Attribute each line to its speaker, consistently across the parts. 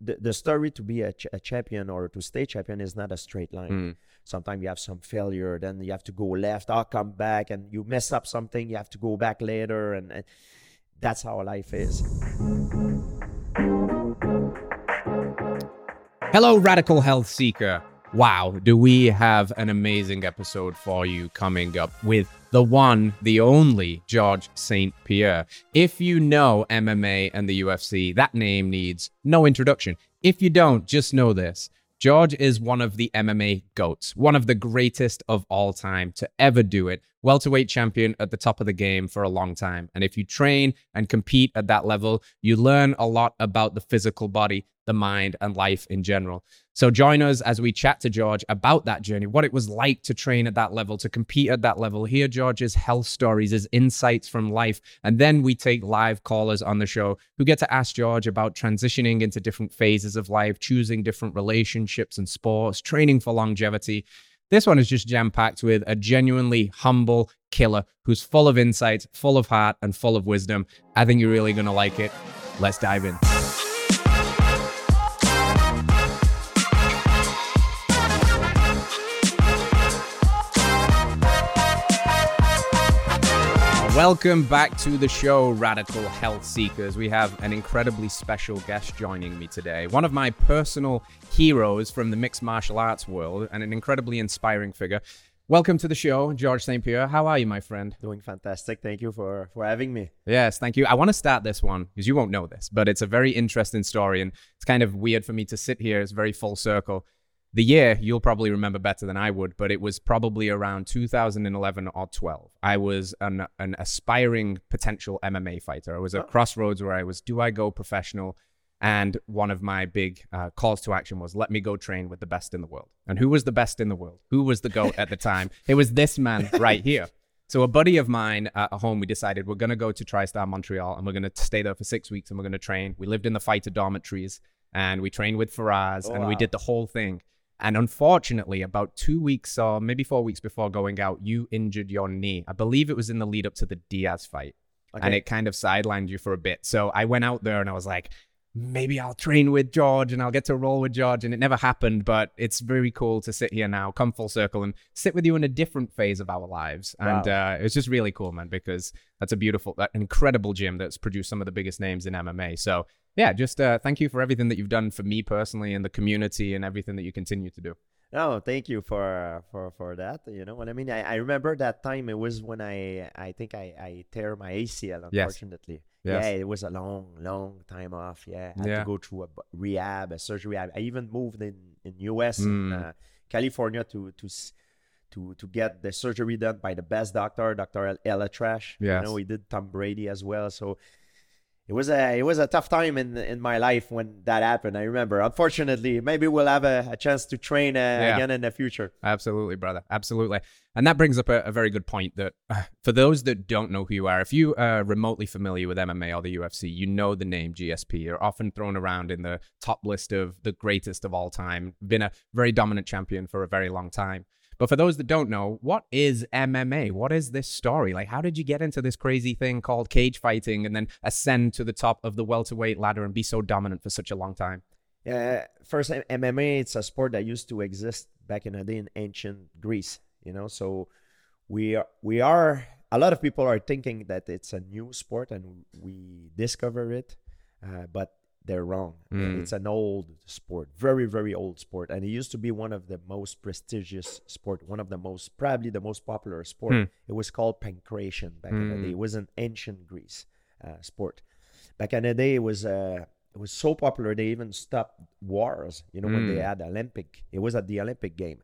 Speaker 1: the, the story to be a, ch- a champion or to stay champion is not a straight line.
Speaker 2: Mm.
Speaker 1: Sometimes you have some failure, then you have to go left, I'll come back, and you mess up something, you have to go back later, and, and that's how life is.
Speaker 2: Hello, Radical Health Seeker. Wow, do we have an amazing episode for you coming up with the one, the only George St. Pierre. If you know MMA and the UFC, that name needs no introduction. If you don't, just know this. George is one of the MMA GOATs, one of the greatest of all time to ever do it. Welterweight champion at the top of the game for a long time. And if you train and compete at that level, you learn a lot about the physical body, the mind, and life in general. So join us as we chat to George about that journey, what it was like to train at that level, to compete at that level, hear George's health stories, his insights from life. And then we take live callers on the show who get to ask George about transitioning into different phases of life, choosing different relationships and sports, training for longevity. This one is just jam packed with a genuinely humble killer who's full of insights, full of heart, and full of wisdom. I think you're really going to like it. Let's dive in. Welcome back to the show, Radical Health Seekers. We have an incredibly special guest joining me today. One of my personal heroes from the mixed martial arts world and an incredibly inspiring figure. Welcome to the show, Georges St-Pierre. How are you, my friend?
Speaker 1: Doing fantastic. Thank you for, for having me.
Speaker 2: Yes, thank you. I want to start this one because you won't know this, but it's a very interesting story and it's kind of weird for me to sit here. It's very full circle the year you'll probably remember better than I would, but it was probably around 2011 or 12. I was an, an aspiring potential MMA fighter. I was at crossroads where I was, do I go professional? And one of my big uh, calls to action was, let me go train with the best in the world. And who was the best in the world? Who was the GOAT at the time? It was this man right here. So a buddy of mine at home, we decided we're going to go to TriStar Montreal and we're going to stay there for six weeks and we're going to train. We lived in the fighter dormitories and we trained with Faraz
Speaker 1: Oh,
Speaker 2: and we did the whole thing. And unfortunately, about two weeks or maybe four weeks before going out, you injured your knee. I believe it was in the lead up to the Diaz fight. And it kind of sidelined you for a bit. So I went out there and I was like, maybe I'll train with George and I'll get to roll with George. And it never happened, but it's very cool to sit here now, come full circle and sit with you in a different phase of our lives. And
Speaker 1: Wow.
Speaker 2: uh, it's just really cool, man, because that's a beautiful, that incredible gym that's produced some of the biggest names in MMA. So yeah, just uh, thank you for everything that you've done for me personally and the community and everything that you continue to do.
Speaker 1: No, thank you for for for that. You know what I mean. I, I remember that time. It was when I I think I I tear my ACL. Unfortunately,
Speaker 2: Yes.
Speaker 1: Yeah, it was a long long time off. Yeah, I had
Speaker 2: Yeah.
Speaker 1: to go through a rehab, a surgery. I, I even moved in in US
Speaker 2: Mm.
Speaker 1: in uh, California to to to to get the surgery done by the best doctor, Doctor ElAttrache.
Speaker 2: Yes.
Speaker 1: You know, he did Tom Brady as well. So it was a it was a tough time in in my life when that happened. I remember. Unfortunately, maybe we'll have a, a chance to train uh,
Speaker 2: Yeah.
Speaker 1: again in the future.
Speaker 2: Absolutely, brother. Absolutely. And that brings up a, a very good point that uh, for those that don't know who you are, if you are remotely familiar with MMA or the UFC, you know the name GSP. You're often thrown around in the top list of the greatest of all time, been a very dominant champion for a very long time. But for those that don't know, what is MMA? What is this story? Like, how did you get into this crazy thing called cage fighting and then ascend to the top of the welterweight ladder and be so dominant for such a long time?
Speaker 1: First, MMA it's a sport that used to exist back in the day in ancient Greece. You know, so we are we are a lot of people are thinking that it's a new sport and we discover it, uh, but they're wrong.
Speaker 2: Mm.
Speaker 1: It's an old sport, very very old sport, and it used to be one of the most prestigious sport, one of the most probably the most popular sport.
Speaker 2: Hmm.
Speaker 1: It was called pankration back in the
Speaker 2: Mm.
Speaker 1: day. It was an ancient Greece uh, sport. Back in the day, it was uh, it was so popular they even stopped wars. You know when they
Speaker 2: Mm.
Speaker 1: had Olympic, it was at the Olympic game.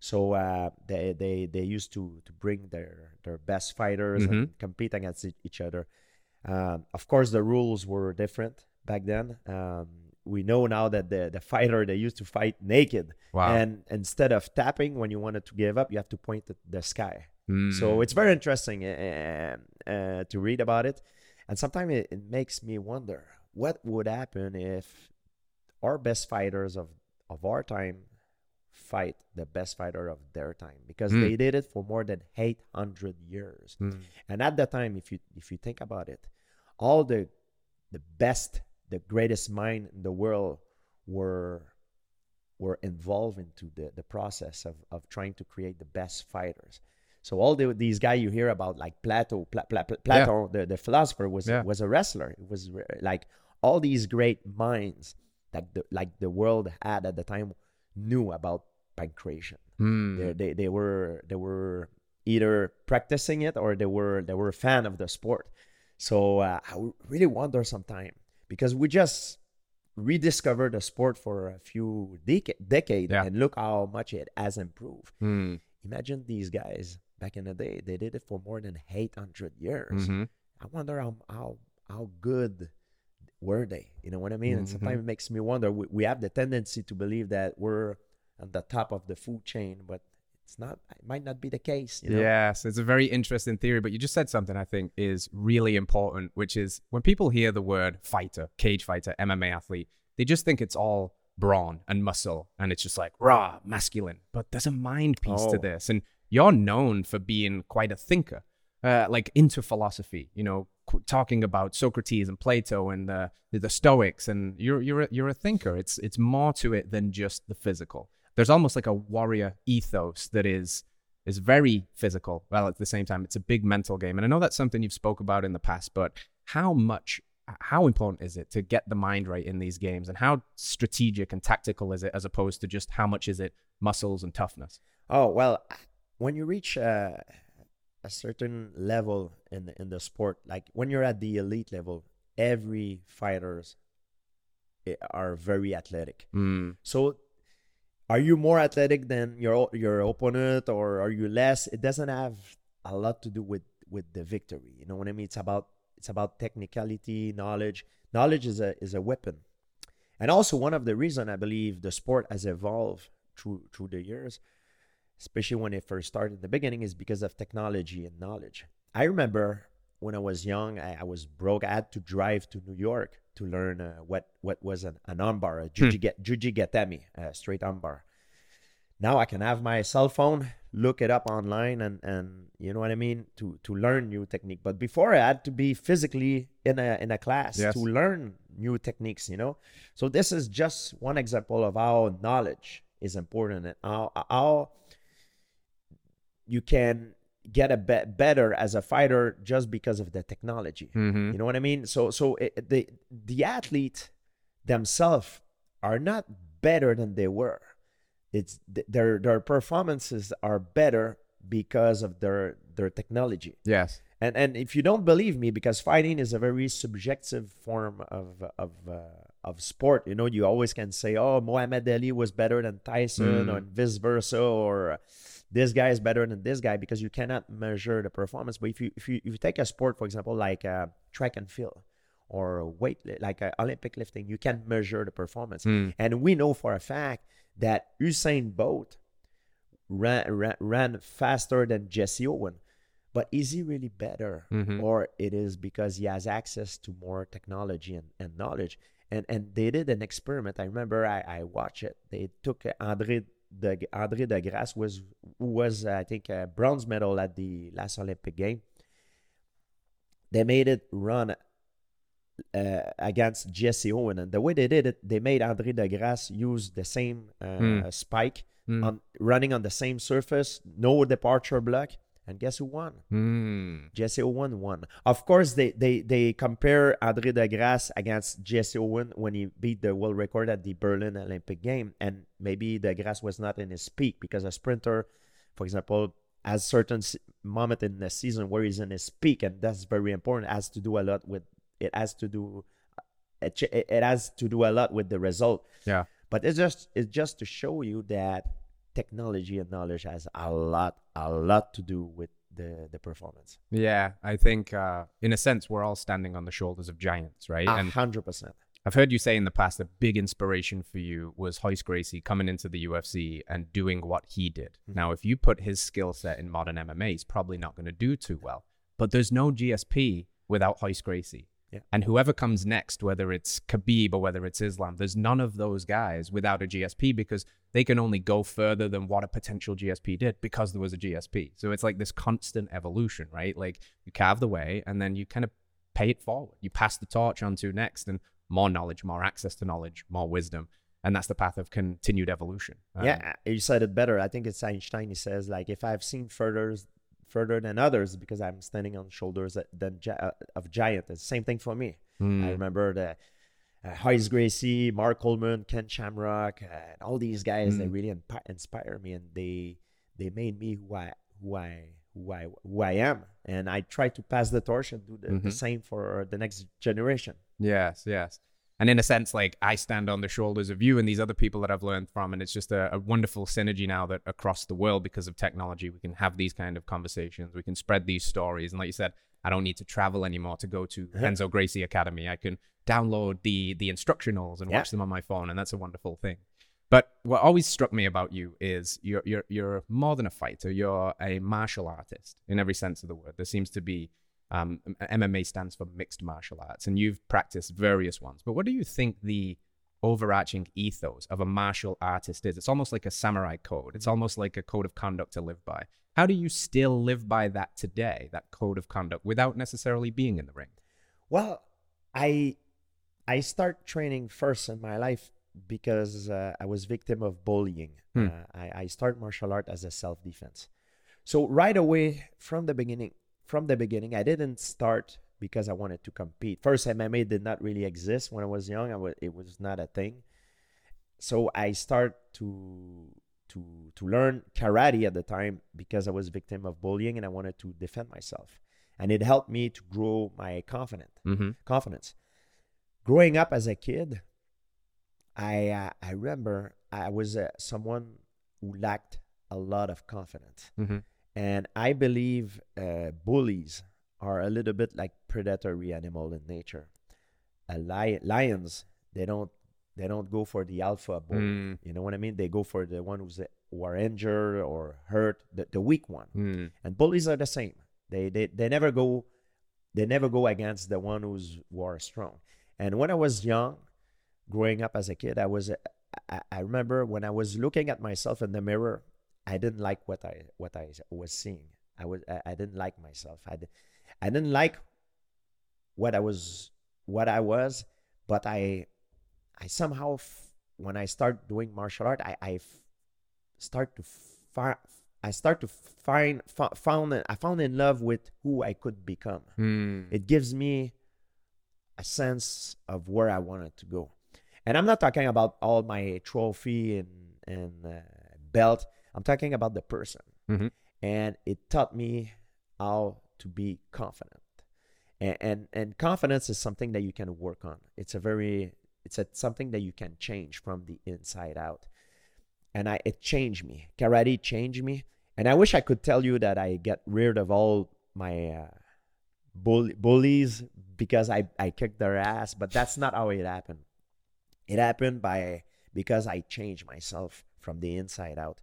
Speaker 1: So uh, they, they they used to to bring their their best fighters and compete against each other. Um, of course, the rules were different back then. Um, we know now that the the fighter they used to fight naked,
Speaker 2: Wow.
Speaker 1: and instead of tapping when you wanted to give up, you have to point at the sky.
Speaker 2: Mm.
Speaker 1: So it's very interesting uh, uh, to read about it, and sometimes it, it makes me wonder what would happen if our best fighters of of our time fight the best fighter of their time because
Speaker 2: Mm.
Speaker 1: they did it for more than 800 years
Speaker 2: Mm.
Speaker 1: and at that time if you if you think about it all the the best the greatest mind in the world were were involved into the, the process of, of trying to create the best fighters. So all the, these guys you hear about, like Plato, Pla, Pla, Pla, Plato, yeah. the, the philosopher, was yeah. was a wrestler. It was like all these great minds that the, like the world had at the time knew about pankration.
Speaker 2: Mm.
Speaker 1: They, they, they were they were either practicing it or they were they were a fan of the sport. So uh, I really wonder sometime because we just rediscovered the sport for a few dec- decades yeah. and look how much it has improved.
Speaker 2: Mm.
Speaker 1: Imagine these guys back in the day; they did it for more than eight hundred years.
Speaker 2: Mm-hmm.
Speaker 1: I wonder how how how good were they? You know what I mean? Mm-hmm. And sometimes it makes me wonder. We, we have the tendency to believe that we're on the top of the food chain, but it's not it might not be the case you know?
Speaker 2: yes it's a very interesting theory but you just said something i think is really important which is when people hear the word fighter cage fighter mma athlete they just think it's all brawn and muscle and it's just like raw masculine but there's a mind piece oh. to this and you're known for being quite a thinker uh, like into philosophy you know talking about socrates and plato and the, the stoics and you're you're a, you're a thinker it's it's more to it than just the physical there's almost like a warrior ethos that is is very physical while at the same time it's a big mental game. And i know that's something you've spoke about in the past but how much how important is it to get the mind right in these games? And how strategic and tactical is it as opposed to just how much is it muscles and toughness?
Speaker 1: Oh well when you reach uh, a certain level in the, in the sport like when you're at the elite level every fighters eh, are very athletic.
Speaker 2: Mm.
Speaker 1: so are you more athletic than your your opponent or are you less? It doesn't have a lot to do with with the victory you know what i mean? It's about it's about technicality knowledge. Knowledge is a is a weapon. And also one of the reason i believe the sport has evolved through through the years especially when it first started in the beginning is because of technology and knowledge. I remember when i was young i, I was broke. I had to drive to new york to learn uh, what what was an, an armbar, a juji, hmm. a straight armbar. Now I can have my cell phone, look it up online, and and you know what I mean to to learn new technique. But before I had to be physically in a in a class yes. to learn new techniques. You know, so this is just one example of how knowledge is important and how how you can get a bit better as a fighter just because of the technology.
Speaker 2: Mm-hmm.
Speaker 1: You know what I mean? So so it, the the athlete themselves are not better than they were. It's their their performances are better because of their their technology.
Speaker 2: Yes.
Speaker 1: And and if you don't believe me, because fighting is a very subjective form of of uh, of sport, you know, you always can say, "Oh, Muhammad Ali was better than Tyson," mm. or vice versa, or this guy is better than this guy because you cannot measure the performance. But if you if you if you take a sport, for example, like uh, track and field or weight, like uh, Olympic lifting, you can measure the performance.
Speaker 2: Mm.
Speaker 1: And we know for a fact that Usain Bolt ran, ran, ran faster than Jesse Owen. But is he really better?
Speaker 2: Mm-hmm.
Speaker 1: Or it is because he has access to more technology and, and knowledge? And and they did an experiment. I remember I, I watched it. They took Andre de Andre de Grasse was who was I think a bronze medal at the last Olympic game. They made it run uh, against Jesse Owen, and the way they did it, they made Andre de Grasse use the same uh, mm. spike mm. on running on the same surface, no departure block, and guess who won?
Speaker 2: Mm.
Speaker 1: Jesse Owen won. Of course, they they they compare Andre de Grasse against Jesse Owen when he beat the world record at the Berlin Olympic game, and maybe de Grasse was not in his peak because a sprinter, for example, has certain moment in the season where he's in his peak, and that's very important. It has to do a lot with it has to do it, it has to do a lot with the result.
Speaker 2: Yeah.
Speaker 1: But it's just it's just to show you that technology and knowledge has a lot, a lot to do with the the performance.
Speaker 2: Yeah, I think uh, in a sense we're all standing on the shoulders of giants, right?
Speaker 1: A hundred percent.
Speaker 2: I've heard you say in the past a big inspiration for you was Royce Gracie coming into the UFC and doing what he did. Mm-hmm. Now, if you put his skill set in modern MMA, he's probably not going to do too well. But there's no GSP without Royce Gracie.
Speaker 1: Yeah.
Speaker 2: And whoever comes next, whether it's Khabib or whether it's Islam, there's none of those guys without a GSP because they can only go further than what a potential GSP did because there was a GSP. So it's like this constant evolution, right? Like you carve the way and then you kind of pay it forward. You pass the torch on to next and more knowledge, more access to knowledge, more wisdom. and that's the path of continued evolution. Um,
Speaker 1: yeah, you said it better. I think it's Einstein. He says like if I've seen further further than others because I'm standing on shoulders than uh, of giant. It's the same thing for me. Mm. I remember the uh, Royce Gracie, Mark Coleman, Ken Shamrock, uh, all these guys. Mm. They really inspire me, and they they made me who I who I who I who I am. And I try to pass the torch and do the, mm-hmm. the same for the next generation.
Speaker 2: Yes, yes. And in a sense, like I stand on the shoulders of you and these other people that I've learned from. And it's just a, a, wonderful synergy now that across the world, because of technology, we can have these kind of conversations. We can spread these stories. And like you said, I don't need to travel anymore to go to uh-huh. Gracie Academy. I can download the the instructionals and yeah. watch them on my phone. And that's a wonderful thing. But what always struck me about you is you're, you're, you're more than a fighter. You're a martial artist in every sense of the word. There seems to be um, MMA stands for mixed martial arts, and you've practiced various ones. But what do you think the overarching ethos of a martial artist is? It's almost like a samurai code. It's almost like a code of conduct to live by. How do you still live by that today, that code of conduct, without necessarily being in the ring?
Speaker 1: Well, I I start training first in my life because uh, I was victim of bullying. Hmm. Uh, I, I start martial art as a self defense. So right away from the beginning, from the beginning. I didn't start because I wanted to compete. First, MMA did not really exist when I was young. I was, it was not a thing. So I start to to to learn karate at the time because I was a victim of bullying and I wanted to defend myself. And it helped me to grow my confidence. Mm-hmm. Confidence. Growing up as a kid, I uh, I remember I was uh, someone who lacked a lot of confidence. Mm-hmm. And I believe uh, bullies are a little bit like predatory animal in nature. A li- lions, they don't they don't go for the alpha bull. Mm. You know what I mean? They go for the one who's who are injured or hurt, the, the weak one. Mm. And bullies are the same. They, they they never go they never go against the one who's who are strong. And when I was young, growing up as a kid, I was I, I remember when I was looking at myself in the mirror, I didn't like what I what I was seeing. I was I, I didn't like myself. I, I didn't like what I was what I was, but I I somehow f- when I start doing martial art, I I f- start to find I start to find f- found I found in love with who I could become. Mm. It gives me a sense of where I wanted to go, and I'm not talking about all my trophy and and uh, belt. I'm talking about the person. Mm-hmm. And it taught me how to be confident. And, and, and confidence is something that you can work on. It's a very it's a, something that you can change from the inside out. And I it changed me. Karate changed me. And I wish I could tell you that I get rid of all my uh, bull- bullies because I, I kicked their ass, but that's not how it happened. It happened by because I changed myself from the inside out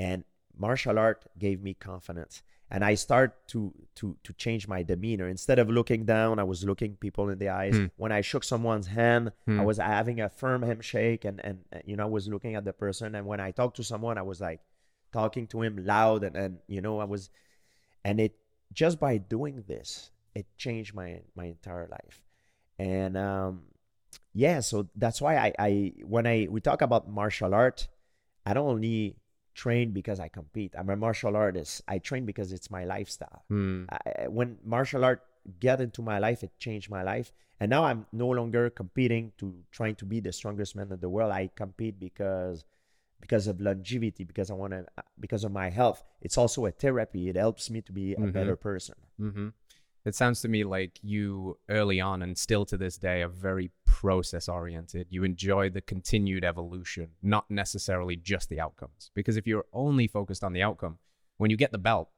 Speaker 1: and martial art gave me confidence and i start to to to change my demeanor instead of looking down i was looking people in the eyes mm. when i shook someone's hand mm. i hmm. was having a firm handshake and and you know i was looking at the person and when i talked to someone i was like talking to him loud and and you know i was and it just by doing this it changed my my entire life and um yeah so that's why i i when i we talk about martial art i don't only train because I compete. I'm a martial artist. I train because it's my lifestyle. Mm. I, when martial art get into my life, it changed my life. And now I'm no longer competing to trying to be the strongest man in the world. I compete because because of longevity, because I want to, because of my health. It's also a therapy. It helps me to be a mm-hmm. better person.
Speaker 2: Mm-hmm. It sounds to me like you early on and still to this day are very process oriented. You enjoy the continued evolution, not necessarily just the outcomes. Because if you're only focused on the outcome, when you get the belt,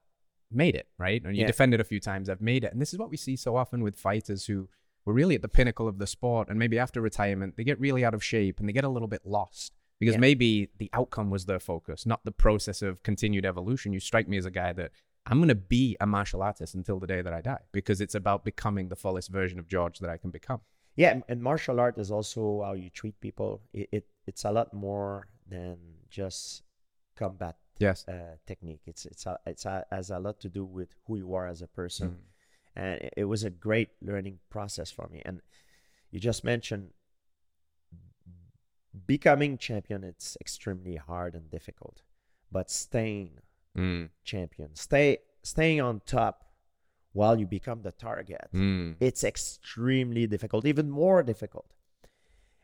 Speaker 2: made it, right? And you yeah. defend it a few times, I've made it. And this is what we see so often with fighters who were really at the pinnacle of the sport and maybe after retirement, they get really out of shape and they get a little bit lost because yeah. maybe the outcome was their focus, not the process of continued evolution. You strike me as a guy that I'm going to be a martial artist until the day that I die because it's about becoming the fullest version of George that I can become.
Speaker 1: Yeah, and martial art is also how you treat people. It, it it's a lot more than just combat
Speaker 2: yes.
Speaker 1: uh, technique. It's it's a, it's a, has a lot to do with who you are as a person, mm. and it, it was a great learning process for me. And you just mentioned becoming champion it's extremely hard and difficult but staying
Speaker 2: Mm.
Speaker 1: champion. Stay staying on top while you become the target.
Speaker 2: Mm.
Speaker 1: it's extremely difficult even more difficult.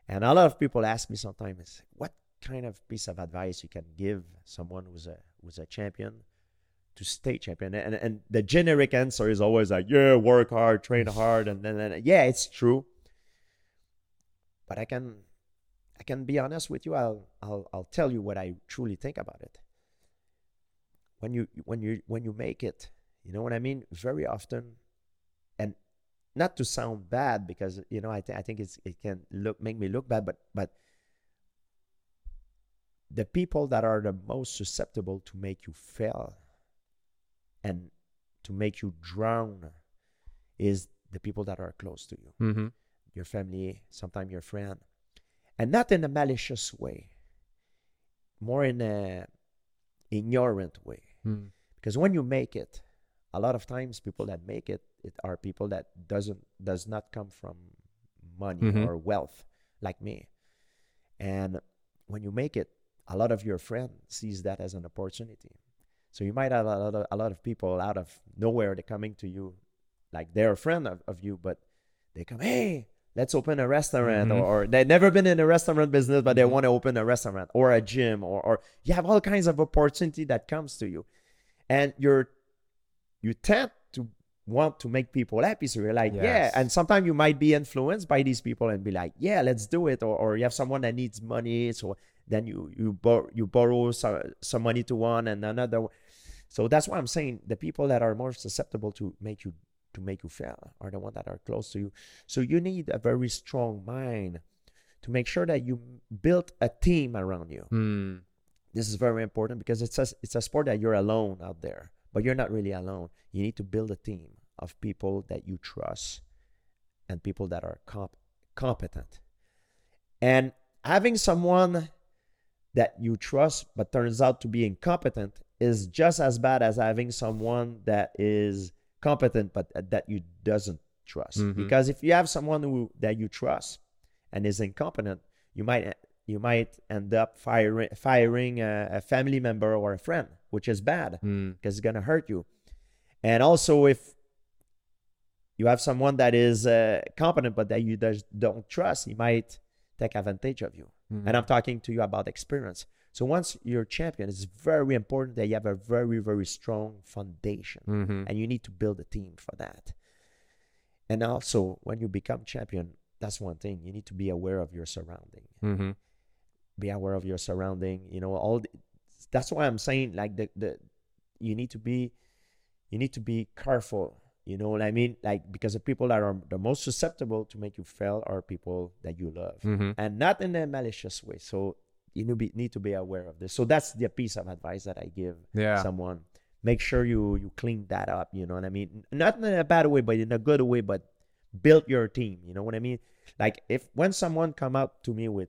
Speaker 1: And a lot of people ask me sometimes what kind of piece of advice you can give someone who's a who's a champion to stay champion? And and the generic answer is always like yeah work hard train hard and then, then yeah it's true. But i can i can be honest with you. I'll i'll i'll tell you what i truly think about it when you when you when you make it you know what i mean? Very often and not to sound bad because you know i, th- I think it's it can look make me look bad but but the people that are the most susceptible to make you fail and to make you drown is the people that are close to you.
Speaker 2: Mm-hmm.
Speaker 1: your family sometimes your friend. And not in a malicious way. More in a ignorant way
Speaker 2: Mm.
Speaker 1: because when you make it a lot of times people that make it it are people that doesn't does not come from money
Speaker 2: Mhm.
Speaker 1: or wealth like me and when you make it a lot of your friend sees that as an opportunity so you might have a lot of, a lot of people out of nowhere they're coming to you like they're a friend of, of you but they come hey let's open a restaurant
Speaker 2: Mhm.
Speaker 1: or, or they've never been in a restaurant business but they
Speaker 2: Mhm.
Speaker 1: want to open a restaurant or a gym or, or you have all kinds of opportunity that comes to you. And you're you tend to want to make people happy. So you're like yeah. And sometimes you might be influenced by these people and be like yeah let's do it. Or, or you have someone that needs money. So then you you, bor- you borrow some, some money to one and another so that's why i'm saying the people that are more susceptible to make you to make you fail are the ones that are close to you. So you need a very strong mind to make sure that you build a team around you.
Speaker 2: Mm.
Speaker 1: this is very important because it's a, it's a sport that you're alone out there but you're not really alone. You need to build a team of people that you trust and people that are comp- competent. And having someone that you trust but turns out to be incompetent is just as bad as having someone that is competent but that you doesn't trust
Speaker 2: Mhm.
Speaker 1: because if you have someone who that you trust and is incompetent you might you might end up firing firing a, a family member or a friend which is bad
Speaker 2: Mm.
Speaker 1: because it's gonna hurt you. And also, if you have someone that is uh, competent but that you just don't trust, he might take advantage of you.
Speaker 2: Mm.
Speaker 1: And I'm talking to you about experience. So once you're champion, it's very important that you have a very very strong foundation,
Speaker 2: Mhm.
Speaker 1: and you need to build a team for that. And also, when you become champion, that's one thing you need to be aware of your surrounding
Speaker 2: Mhm.
Speaker 1: be aware of your surrounding you know all the, that's why i'm saying like the the you need to be you need to be careful you know what i mean like because the people that are the most susceptible to make you fail are people that you love
Speaker 2: Mhm.
Speaker 1: and not in a malicious way so you need, be, need to be aware of this. So that's the piece of advice that i give
Speaker 2: Yeah.
Speaker 1: someone. Make sure you you clean that up you know what i mean? Not in a bad way but in a good way but build your team you know what i mean? Like if when someone come up to me with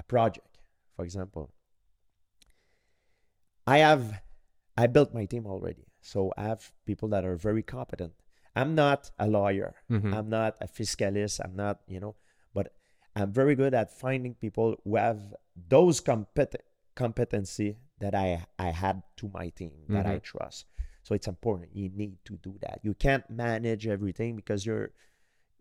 Speaker 1: a project for example i have i built my team already. So i have people that are very competent. I'm not a lawyer.
Speaker 2: Mhm.
Speaker 1: i'm not a fiscalist. I'm not you know i'm very good at finding people who have those compet- competency that i i had to my team that i trust. So it's important. You need to do that. You can't manage everything because you're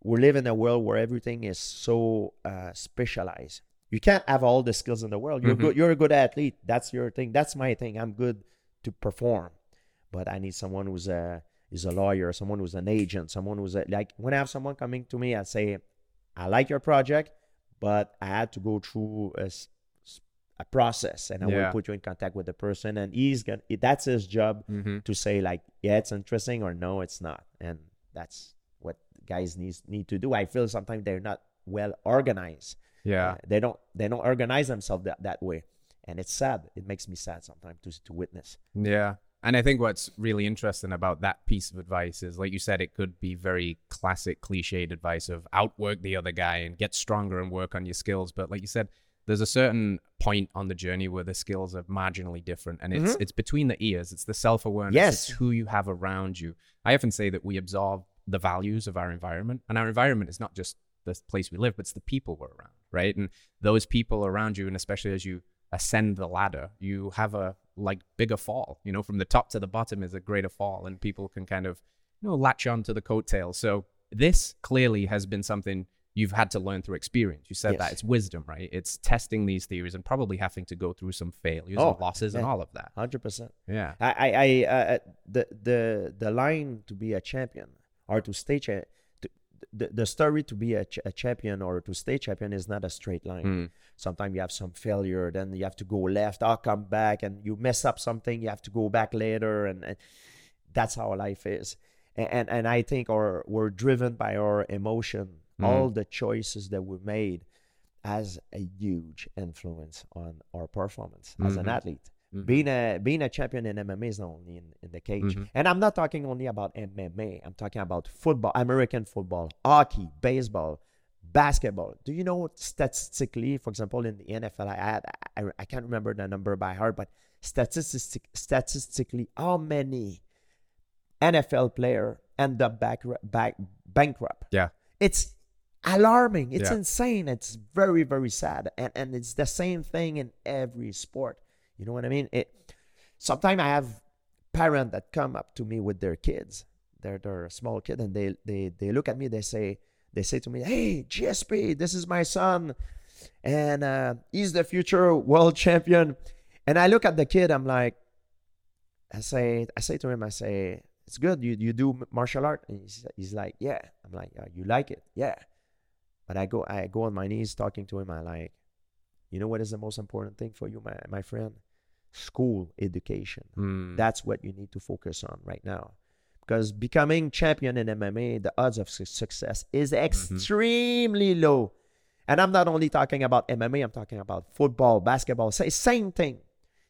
Speaker 1: we live in a world where everything is so uh, specialized. You can't have all the skills in the world. You're
Speaker 2: Mhm.
Speaker 1: good you're a good athlete. That's your thing. That's my thing. I'm good to perform. But i need someone who's a is a lawyer someone who's an agent someone who's a, like when i have someone coming to me and say i like your project but i had to go through a process and i
Speaker 2: Yeah.
Speaker 1: will put you in contact with the person and he's gonna that's his job
Speaker 2: Mhm.
Speaker 1: to say like yeah it's interesting or no it's not and that's what guys needs need to do i feel sometimes they're not well organized
Speaker 2: Yeah.
Speaker 1: Uh, they don't they don't organize themselves that, that way and it's sad it makes me sad sometimes to to witness
Speaker 2: Yeah. And I think what's really interesting about that piece of advice is, like you said, it could be very classic, cliched advice of outwork the other guy and get stronger and work on your skills. But like you said, there's a certain point on the journey where the skills are marginally different, and it's mm-hmm. it's between the ears. It's the self awareness.
Speaker 1: Yes.
Speaker 2: It's who you have around you. I often say that we absorb the values of our environment, and our environment is not just the place we live, but it's the people we're around. right? And those people around you, and especially as you ascend the ladder, you have a like bigger fall. You know, from the top to the bottom is a greater fall, and people can kind of you know latch on to the coattails. So this clearly has been something you've had to learn through experience. You said
Speaker 1: Yes.
Speaker 2: that it's wisdom, right? It's testing these theories and probably having to go through some failures
Speaker 1: Oh,
Speaker 2: and losses and all of that.
Speaker 1: Hundred percent.
Speaker 2: Yeah.
Speaker 1: I, I, I uh, the the the line to be a champion or to stay cha- the, the story to be a, ch- a champion or to stay champion is not a straight line.
Speaker 2: Mm.
Speaker 1: Sometimes you have some failure, then you have to go left, or come back, and you mess up something, you have to go back later, and, and that's how life is. And, and and I think our we're driven by our emotion.
Speaker 2: Mhm.
Speaker 1: All the choices that we made has a huge influence on our performance as an
Speaker 2: Mhm.
Speaker 1: athlete
Speaker 2: Mhm.
Speaker 1: being a being a champion in MMA is not only in, in the cage.
Speaker 2: Mhm.
Speaker 1: And I'm not talking only about MMA. I'm talking about football, American football, hockey, baseball, basketball. Do you know statistically, for example, in the NFL, I had I, I can't remember the number by heart, but statistic, statistically, how many NFL player end up back, back bankrupt?
Speaker 2: Yeah.
Speaker 1: It's alarming. It's
Speaker 2: Yeah.
Speaker 1: insane. It's very, very sad. And and it's the same thing in every sport. You know what I mean? It sometimes I have parents that come up to me with their kids. They're they're a small kid and they they they look at me, they say they say to me, Hey, GSP, this is my son. And uh, he's the future world champion. And I look at the kid, I'm like, I say, I say to him, I say, it's good. You you do martial art, and he's, he's like, yeah. I'm like, yeah, you like it, yeah. But I go I go on my knees talking to him. I like, you know what is the most important thing for you, my my friend? School education.
Speaker 2: Mm.
Speaker 1: That's what you need to focus on right now. Because becoming champion in MMA, the odds of su- success is extremely low. And I'm not only talking about MMA, I'm talking about football, basketball, say same thing.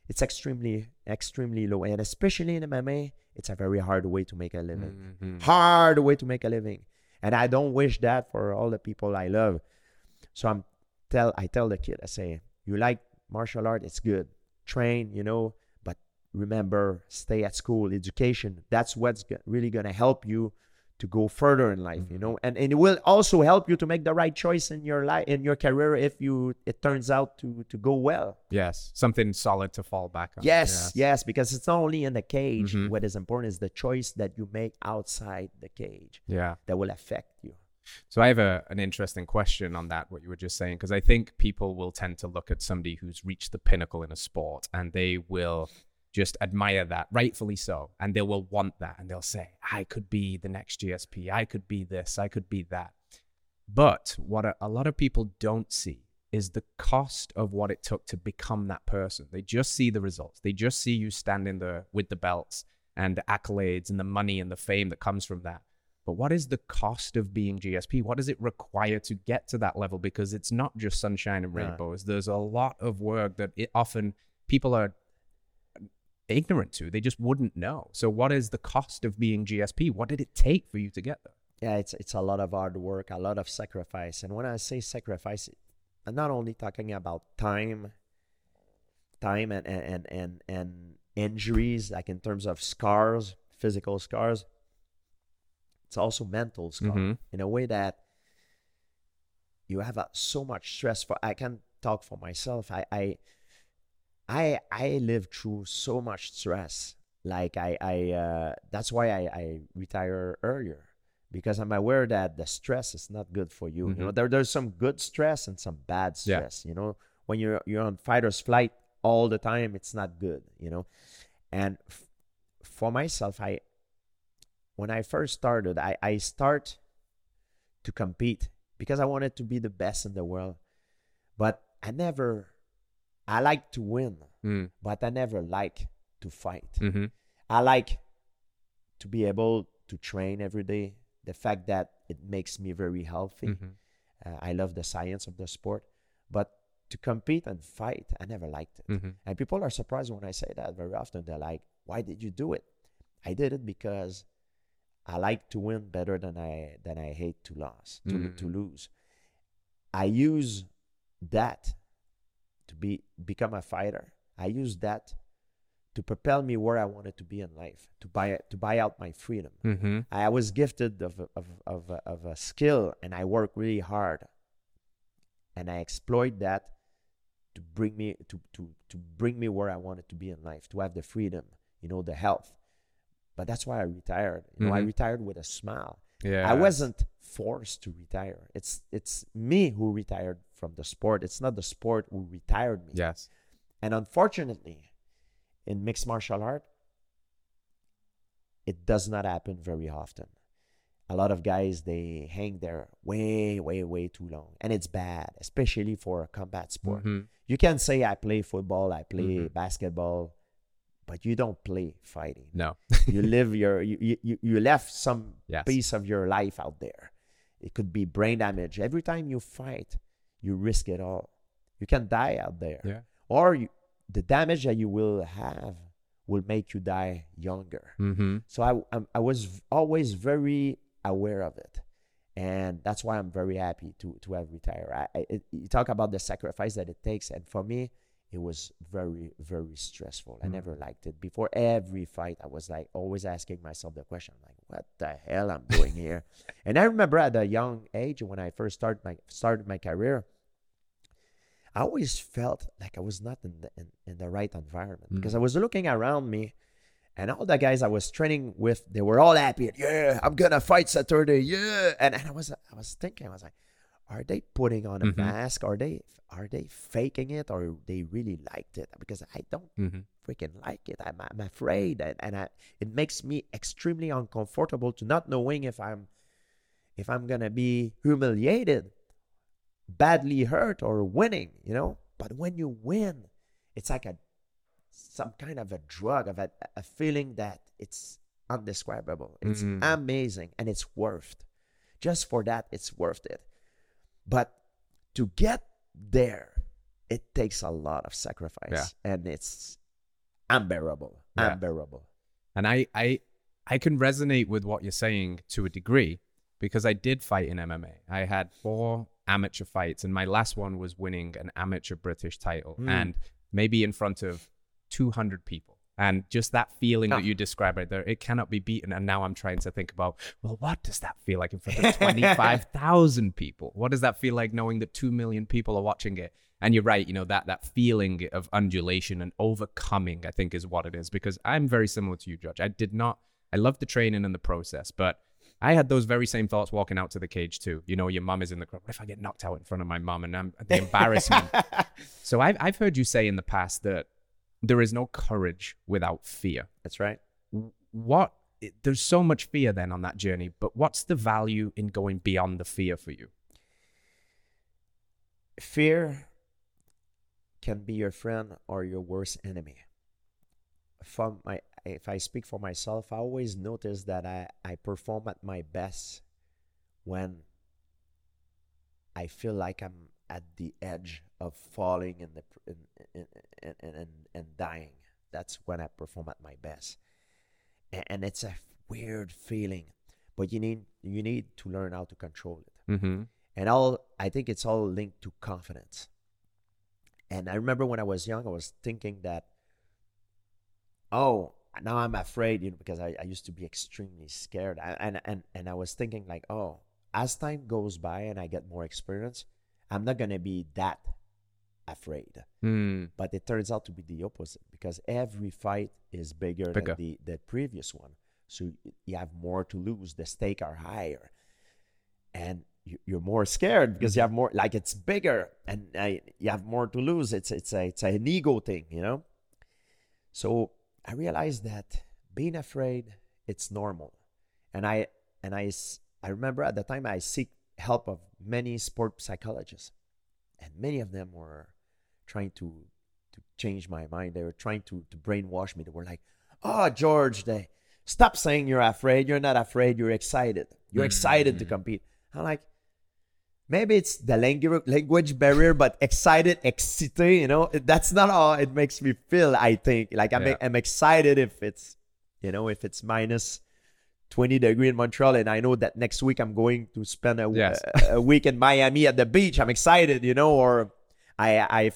Speaker 1: It's extremely, extremely low. And especially in MMA, it's a very hard way to make a living.
Speaker 2: Mhm.
Speaker 1: Hard way to make a living. And I don't wish that for all the people I love. So I'm tell I tell the kid, I say, you like martial art, it's good. Train, you know, but remember, stay at school, education. That's what's really gonna help you to go further in life, you know, and, and it will also help you to make the right choice in your life in your career if you it turns out to to go well.
Speaker 2: Yes. Something solid to fall back on.
Speaker 1: Yes, yes, because it's not only in the cage.
Speaker 2: Mhm.
Speaker 1: What is important is the choice that you make outside the cage
Speaker 2: Yeah.
Speaker 1: that will affect you.
Speaker 2: So I have a, an interesting question on that, what you were just saying, because I think people will tend to look at somebody who's reached the pinnacle in a sport and they will just admire that, rightfully so. And they will want that. And they'll say, I could be the next GSP. I could be this. I could be that. But what a, a lot of people don't see is the cost of what it took to become that person. They just see the results. They just see you standing there with the belts and the accolades and the money and the fame that comes from that. But what is the cost of being GSP? What does it require to get to that level? Because it's not just sunshine and rainbows. There's a lot of work that it often people are ignorant to. They just wouldn't know. So, what is the cost of being GSP? What did it take for you to get there?
Speaker 1: Yeah, it's it's a lot of hard work, a lot of sacrifice. And when I say sacrifice, I'm not only talking about time, time and and and and, and injuries, like in terms of scars, physical scars. It's also mental scar
Speaker 2: Mhm.
Speaker 1: in a way that you have uh, so much stress. For I can talk for myself. I I I I lived through so much stress. Like I I uh, that's why I I retire earlier because I'm aware that the stress is not good for you. You know,
Speaker 2: Mhm.
Speaker 1: there there's some good stress and some bad
Speaker 2: Yeah.
Speaker 1: stress. You know, when you're you're on fighter's flight all the time, it's not good. You know, and f- for myself, I when I first started, I I start to compete because I wanted to be the best in the world, but I never. I like to win,
Speaker 2: Mm.
Speaker 1: but I never like to fight.
Speaker 2: hmm
Speaker 1: I like to be able to train every day. The fact that it makes me very healthy.
Speaker 2: hmm
Speaker 1: Uh, I love the science of the sport, but to compete and fight, I never liked it.
Speaker 2: hmm
Speaker 1: And people are surprised when I say that very often. They're like, "Why did you do it?" I did it because I like to win better than I than I hate to lose to,
Speaker 2: Mhm.
Speaker 1: to lose. I use that to be become a fighter. I use that to propel me where I wanted to be in life, to buy to buy out my freedom.
Speaker 2: hmm
Speaker 1: I was gifted of a, of of of a skill, and I work really hard. and I exploit that to bring me to to to bring me where I wanted to be in life, to have the freedom, you know, the health. But that's why I retired. You know, I
Speaker 2: Mhm.
Speaker 1: retired with a smile.
Speaker 2: Yeah.
Speaker 1: I wasn't forced to retire. It's it's me who retired from the sport. It's not the sport who retired me.
Speaker 2: Yes.
Speaker 1: And unfortunately, in mixed martial art, it does not happen very often. A lot of guys they hang there way, way, way too long, and it's bad, especially for a combat sport.
Speaker 2: Mhm.
Speaker 1: You can say I play football, I play
Speaker 2: Mhm.
Speaker 1: basketball, but you don't play fighting.
Speaker 2: No.
Speaker 1: you live your you, you- you left some
Speaker 2: Yes.
Speaker 1: piece of your life out there. It could be brain damage. Every time you fight, you risk it all. You can die out there.
Speaker 2: Yeah.
Speaker 1: Or you, the damage that you will have will make you die younger.
Speaker 2: Mm-hmm.
Speaker 1: So I I'm, I was always very aware of it. And that's why I'm very happy to to have retired. I, I you talk about the sacrifice that it takes and for me it was very very stressful. I
Speaker 2: Mm.
Speaker 1: never liked it. Before every fight I was like always asking myself the question like what the hell I'm doing here. and I remember at a young age when I first started my started my career I always felt like I was not in the in, in the right environment because I was looking around me and all the guys I was training with, they were all happy. Yeah, I'm gonna fight Saturday. Yeah, and, and I was I was thinking, I was like, are they putting on a
Speaker 2: Mhm.
Speaker 1: mask? Are they are they faking it, or they really liked it? Because I don't
Speaker 2: Mm-hmm.
Speaker 1: freaking like it. I'm I'm afraid, and, and I, it makes me extremely uncomfortable to not knowing if I'm if I'm gonna be humiliated, badly hurt, or winning. You know. But when you win, it's like a some kind of a drug of a, a feeling that it's undescribable. It's
Speaker 2: Mhm.
Speaker 1: amazing, and it's worth. Just for that, it's worth it. But to get there, it takes a lot of sacrifice, and it's unbearable.
Speaker 2: Yeah.
Speaker 1: Unbearable.
Speaker 2: And I, I, I can resonate with what you're saying to a degree because I did fight in MMA. I had four amateur fights, and my last one was winning an amateur British title,
Speaker 1: Mm.
Speaker 2: and maybe in front of 200 people. And just that feeling
Speaker 1: Ah.
Speaker 2: that you describe right there, it cannot be beaten. And now I'm trying to think about, well, what does that feel like in front of 25,000 people? What does that feel like knowing that 2 million people are watching it? And you're right, you know, that, that feeling of undulation and overcoming, I think, is what it is. Because I'm very similar to you, George. I did not, I love the training and the process, but I had those very same thoughts walking out to the cage too. You know, your mum is in the crowd. What if I get knocked out in front of my mum and I'm the embarrassment? so I've, I've heard you say in the past that there is no courage without fear.
Speaker 1: That's right.
Speaker 2: What, there's so much fear then on that journey, but what's the value in going beyond the fear for you?
Speaker 1: Fear can be your friend or your worst enemy. From my, if I speak for myself, I always notice that I, I perform at my best when I feel like I'm at the edge of falling in the pr- in, in, in, in, and and dying. That's when I perform at my best, and, and it's a weird feeling, but you need you need to learn how to control it
Speaker 2: Mm-hmm.
Speaker 1: and all i think it's all linked to confidence and i remember when i was young i was thinking that oh now i'm afraid you know because i, I used to be extremely scared I, and, and and i was thinking like oh as time goes by and i get more experience i'm not going to be that afraid
Speaker 2: Mm.
Speaker 1: but it turns out to be the opposite because every fight is bigger,
Speaker 2: Bigger.
Speaker 1: than the, the previous one. So you have more to lose. The stake are higher, and you, you're more scared because you have more. Like it's bigger, and uh, you have more to lose. It's it's a it's an ego thing, you know. So I realized that being afraid it's normal, and I and i i remember at the time I seek help of many sport psychologists, and many of them were trying to to change my mind. They were trying to to brainwash me. They were like, "Oh, George, they stop saying you're afraid. You're not afraid. You're excited. You're excited to
Speaker 2: Mm.
Speaker 1: compete." I'm like, maybe it's the language language barrier, but excited, excité. You know, that's not how it makes me feel. I think like I'm
Speaker 2: Yeah.
Speaker 1: I'm excited if it's you know if it's minus. 20 degree in Montreal, and I know that next week I'm going to spend a,
Speaker 2: Yes.
Speaker 1: a, a week in Miami at the beach. I'm excited, you know, or I I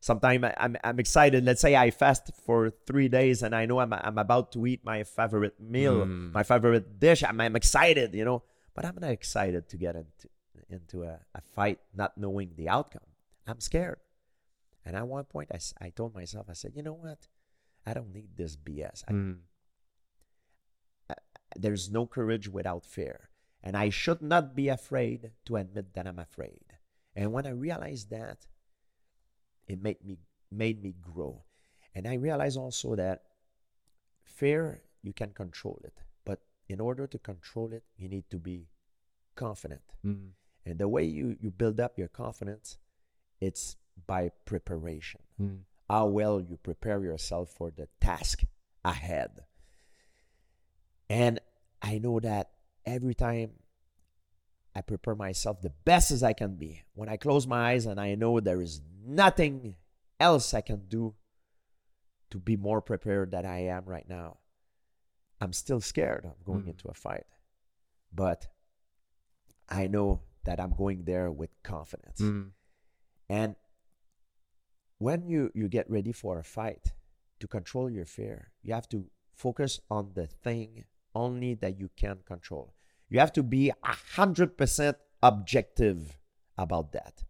Speaker 1: sometimes I'm I'm excited. Let's say I fast for three days and I know I'm I'm about to eat my favorite meal,
Speaker 2: Mm.
Speaker 1: my favorite dish. I'm I'm excited, you know, but I'm not excited to get into into a, a fight not knowing the outcome. I'm scared. And at one point, I, I told myself, I said, you know what? I don't need this BS. I,
Speaker 2: Mm.
Speaker 1: There's no courage without fear. And I should not be afraid to admit that I'm afraid. And when I realized that, it made me made me grow. And I realized also that fear you can control it, but in order to control it, you need to be confident.
Speaker 2: Mm.
Speaker 1: And the way you, you build up your confidence, it's by preparation.
Speaker 2: Mm.
Speaker 1: How well you prepare yourself for the task ahead. And I know that every time I prepare myself the best as I can be, when I close my eyes and I know there is nothing else I can do to be more prepared than I am right now, I'm still scared of going
Speaker 2: Mm.
Speaker 1: into a fight. But I know that I'm going there with confidence.
Speaker 2: Mm.
Speaker 1: And when you, you get ready for a fight, to control your fear, you have to focus on the thing only that you can control. You have to be a hundred percent objective about that.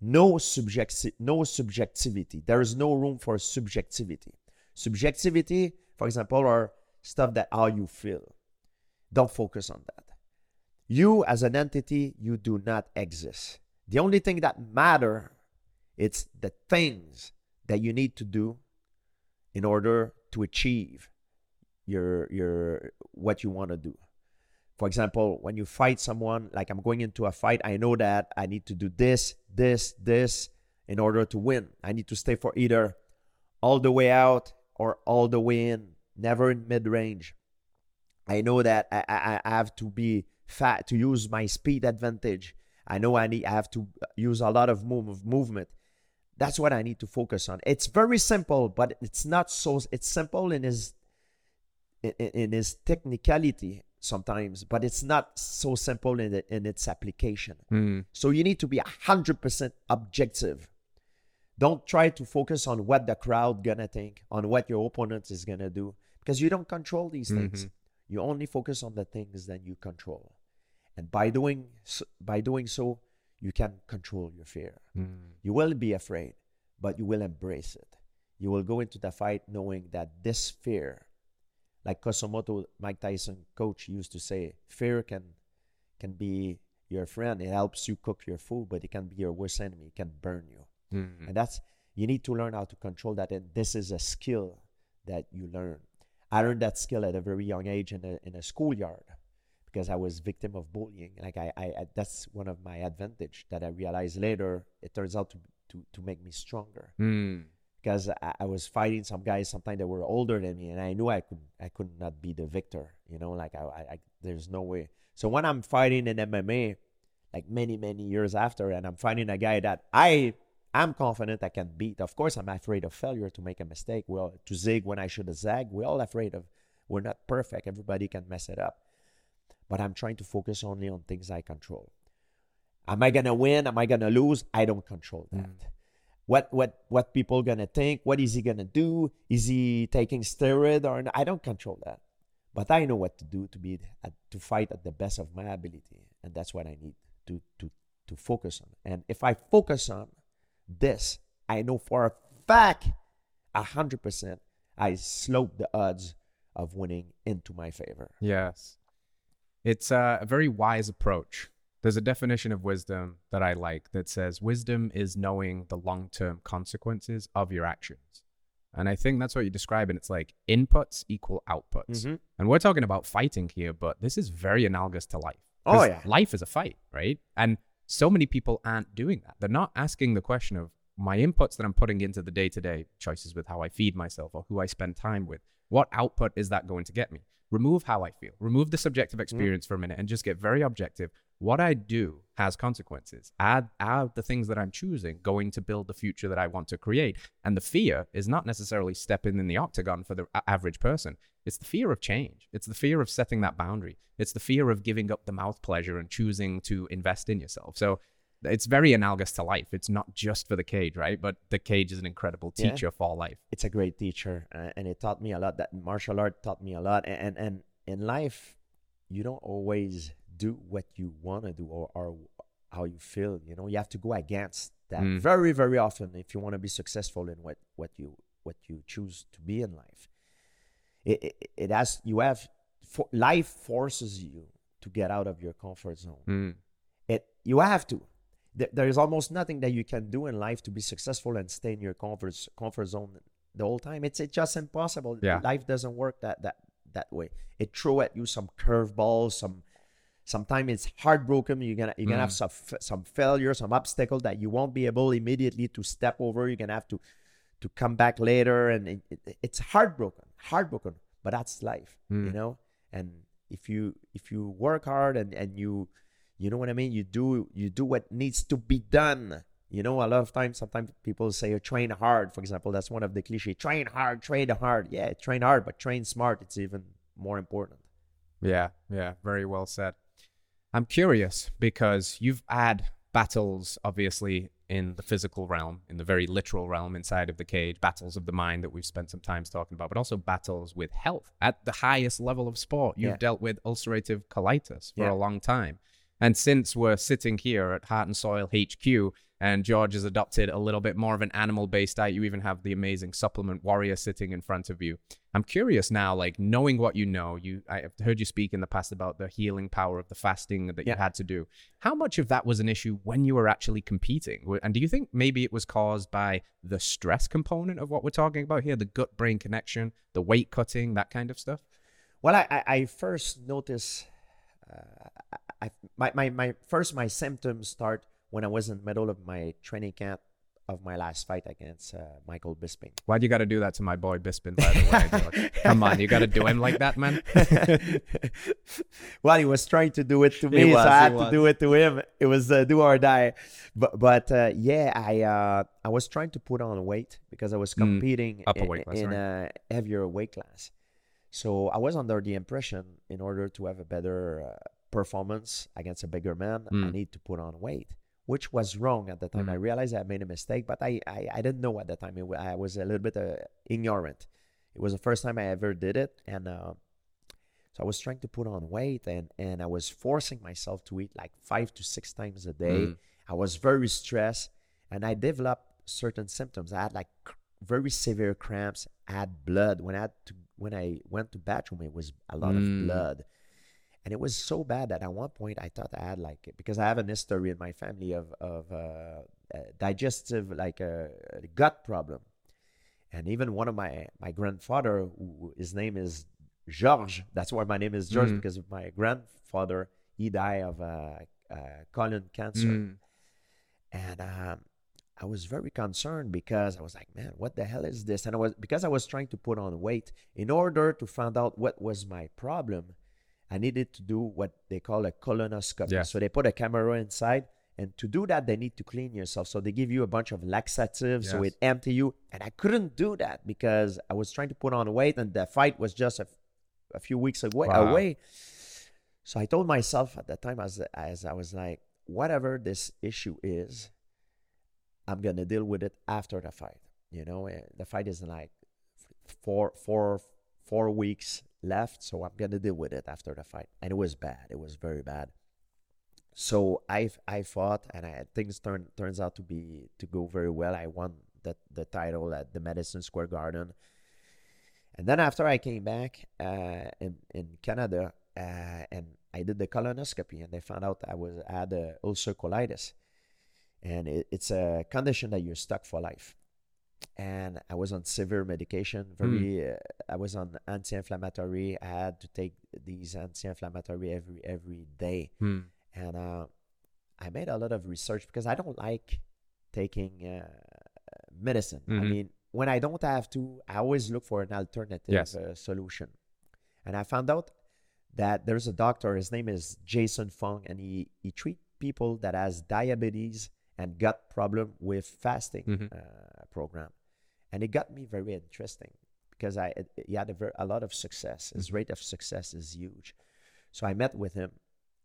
Speaker 1: No subjecti- no subjectivity. There is no room for subjectivity. Subjectivity, for example, are stuff that how you feel. Don't focus on that. You as an entity, you do not exist. The only thing that matter it's the things that you need to do in order to achieve your your what you want to do. For example, when you fight someone, like I'm going into a fight, I know that I need to do this, this, this in order to win. I need to stay for either all the way out or all the way in, never in mid range. I know that I, I, I have to be fat to use my speed advantage. I know I need I have to uh, use a lot of move, movement. That's what I need to focus on. It's very simple, but it's not so. It's simple and its in, in its technicality sometimes, but it's not so simple in it, in its application.
Speaker 2: Mm.
Speaker 1: So you need to be hundred percent objective. Don't try to focus on what the crowd gonna think, on what your opponent is gonna do, because you don't control these things.
Speaker 2: Mhm.
Speaker 1: You only focus on the things that you control, and by doing so, by doing so, you can control your fear.
Speaker 2: Mm.
Speaker 1: You will be afraid, but you will embrace it. You will go into the fight knowing that this fear, like Cus D'Amato Mike Tyson coach used to say, fear can can be your friend. It helps you cook your food, but it can be your worst enemy. It can burn you.
Speaker 2: Mm.
Speaker 1: And that's you need to learn how to control that. And this is a skill that you learn. I learned that skill at a very young age in a in a schoolyard because I was victim of bullying. Like I, I, I that's one of my advantage that I realized later. It turns out to to, to make me stronger
Speaker 2: Mm.
Speaker 1: Because I, I was fighting some guys sometimes that were older than me, and I knew I could I could not be the victor. You know, like I, I, I there's no way. So when I'm fighting in MMA, like many many years after, and I'm fighting a guy that I I'm confident I can beat. Of course, I'm afraid of failure to make a mistake. Well, to zig when I should have zagged. We're all afraid of. We're not perfect. Everybody can mess it up. But I'm trying to focus only on things I control. Am I gonna win? Am I gonna lose? I don't control that.
Speaker 2: Mm.
Speaker 1: What what what people gonna think? What is he gonna do? Is he taking steroid or not? I don't control that. But I know what to do to be at, to fight at the best of my ability, and that's what I need to to to focus on. And if I focus on this, I know for a fact, a hundred percent, I slope the odds of winning into my favor.
Speaker 2: Yes. It's uh, a very wise approach. There's a definition of wisdom that I like that says wisdom is knowing the long term consequences of your actions. And I think that's what you describe. And it's like inputs equal outputs.
Speaker 1: Mhm.
Speaker 2: And we're talking about fighting here, but this is very analogous to life.
Speaker 1: Oh, yeah.
Speaker 2: Life is a fight, right? And so many people aren't doing that. They're not asking the question of my inputs that I'm putting into the day to day choices with how I feed myself or who I spend time with. What output is that going to get me? Remove how I feel, remove the subjective mm-hmm. experience for a minute, and just get very objective. What I do has consequences. Add, add the things that I'm choosing going to build the future that I want to create. And the fear is not necessarily stepping in the octagon for the average person. It's the fear of change. It's the fear of setting that boundary. It's the fear of giving up the mouth pleasure and choosing to invest in yourself. So it's very analogous to life. It's not just for the cage, right? But the cage is an incredible
Speaker 1: Yeah.
Speaker 2: teacher for life.
Speaker 1: it's a great teacher uh, and it taught me a lot that martial art taught me a lot and and, and in life you don't always do what you want to do or, or how you feel. You know, you have to go against that
Speaker 2: Mm.
Speaker 1: very, very often if you want to be successful in what what you what you choose to be in life. It it, it has you have for, life forces you to get out of your comfort zone.
Speaker 2: Mm.
Speaker 1: It you have to. There, there is almost nothing that you can do in life to be successful and stay in your comfort comfort zone the whole time. It's it's just impossible.
Speaker 2: Yeah.
Speaker 1: Life doesn't work that that that way. It throw at you some curveballs, some sometimes it's heartbroken. You're gonna you're gonna have
Speaker 2: Mm.
Speaker 1: some some failure, some obstacle that you won't be able immediately to step over. You're gonna have to to come back later, and it, it, it's heartbroken, heartbroken. But that's life, you
Speaker 2: Mm.
Speaker 1: know. And if you if you work hard and and you you know what I mean, you do you do what needs to be done. You know, a lot of times, sometimes people say, oh, train hard. For example, that's one of the cliche. Train hard, train hard. Yeah, train hard, but train smart. It's even more important.
Speaker 2: Yeah, yeah, very well said. I'm curious because you've had battles, obviously, in the physical realm, in the very literal realm inside of the cage, battles of the mind that we've spent some time talking about, but also battles with health at the highest level of sport. You've
Speaker 1: Yeah.
Speaker 2: dealt with ulcerative colitis for
Speaker 1: Yeah.
Speaker 2: a long time. And since we're sitting here at Heart and Soil HQ, and George has adopted a little bit more of an animal based diet, you even have the amazing supplement warrior sitting in front of you. I'm curious now, like knowing what you know, you I've heard you speak in the past about the healing power of the fasting that you had to do. How much of that was an issue when you were actually competing? And do you think maybe it was caused by the stress component of what we're talking about here, the gut brain connection, the weight cutting, that kind of stuff?
Speaker 1: Well, I, I, I first noticed, uh, I, I, my, my, my first my symptoms start when I was in the middle of my training camp of my last fight against uh, Michael Bisping.
Speaker 2: Why'd you got to do that to my boy Bisping? by the way? Come on, you got to do him like that, man.
Speaker 1: well, he was trying to do it to me,
Speaker 2: was,
Speaker 1: so I had
Speaker 2: was.
Speaker 1: to do it to him. It was uh, do or die. But but uh, yeah, I uh, I was trying to put on weight because I was
Speaker 2: Mm,
Speaker 1: competing
Speaker 2: upper
Speaker 1: in,
Speaker 2: weight class,
Speaker 1: in
Speaker 2: right.
Speaker 1: a heavier weight class. So I was under the impression, in order to have a better uh, performance against a bigger man, I
Speaker 2: Mm.
Speaker 1: need to put on weight, which was wrong at the time. I
Speaker 2: Mhm.
Speaker 1: realized I made a mistake, but I I, I didn't know at the time. It, I was a little bit uh, ignorant. It was the first time I ever did it, and. Uh, so I was trying to put on weight and, and I was forcing myself to eat like five to six times a day.
Speaker 2: Mm.
Speaker 1: I was very stressed and I developed certain symptoms. I had like cr- very severe cramps. I had blood. When I had to when I went to bathroom, it was a lot
Speaker 2: Mm.
Speaker 1: of blood. And it was so bad that at one point I thought I had like it because I have an history in my family of of uh, uh, digestive like a gut problem, and even one of my my grandfather, who, his name is George. That's why my name is George
Speaker 2: Mhm.
Speaker 1: because my grandfather he died of uh, uh, colon cancer,
Speaker 2: Mm.
Speaker 1: and um, I was very concerned because I was like, man, what the hell is this? And I was because I was trying to put on weight in order to find out what was my problem. I needed to do what they call a colonoscopy.
Speaker 2: Yes.
Speaker 1: So they put a camera inside, and to do that, they need to clean yourself. So they give you a bunch of laxatives, so
Speaker 2: Yes.
Speaker 1: it empty you. And I couldn't do that because I was trying to put on weight, and the fight was just a, a few weeks away.
Speaker 2: Wow.
Speaker 1: away. So I told myself at that time, as as I was like, whatever this issue is, I'm gonna deal with it after the fight. You know, the fight is like four four four weeks left, so I'm gonna deal with it after the fight. And it was bad. It was very bad. So I I fought, and I things turned turns out to be to go very well. I won the the title at the Madison Square Garden. And then after I came back uh, in in Canada, uh, and I did the colonoscopy, and they found out I was I had uh, ulcer colitis, and it, it's a condition that you're stuck for life. And I was on severe medication. Very, uh, I was on anti-inflammatory. I had to take these anti-inflammatory every every day,
Speaker 2: Mm.
Speaker 1: and uh, I made a lot of research because I don't like taking uh, medicine. I
Speaker 2: Mhm.
Speaker 1: mean, when I don't have to, I always look for an alternative
Speaker 2: Yes.
Speaker 1: uh, solution. And I found out that there's a doctor. His name is Jason Fung, and he he treat people that has diabetes and gut problem with fasting
Speaker 2: Mhm.
Speaker 1: uh, program, and it got me very interesting because I it, he had a, ver- a lot of success. His rate of success is huge. So I met with him,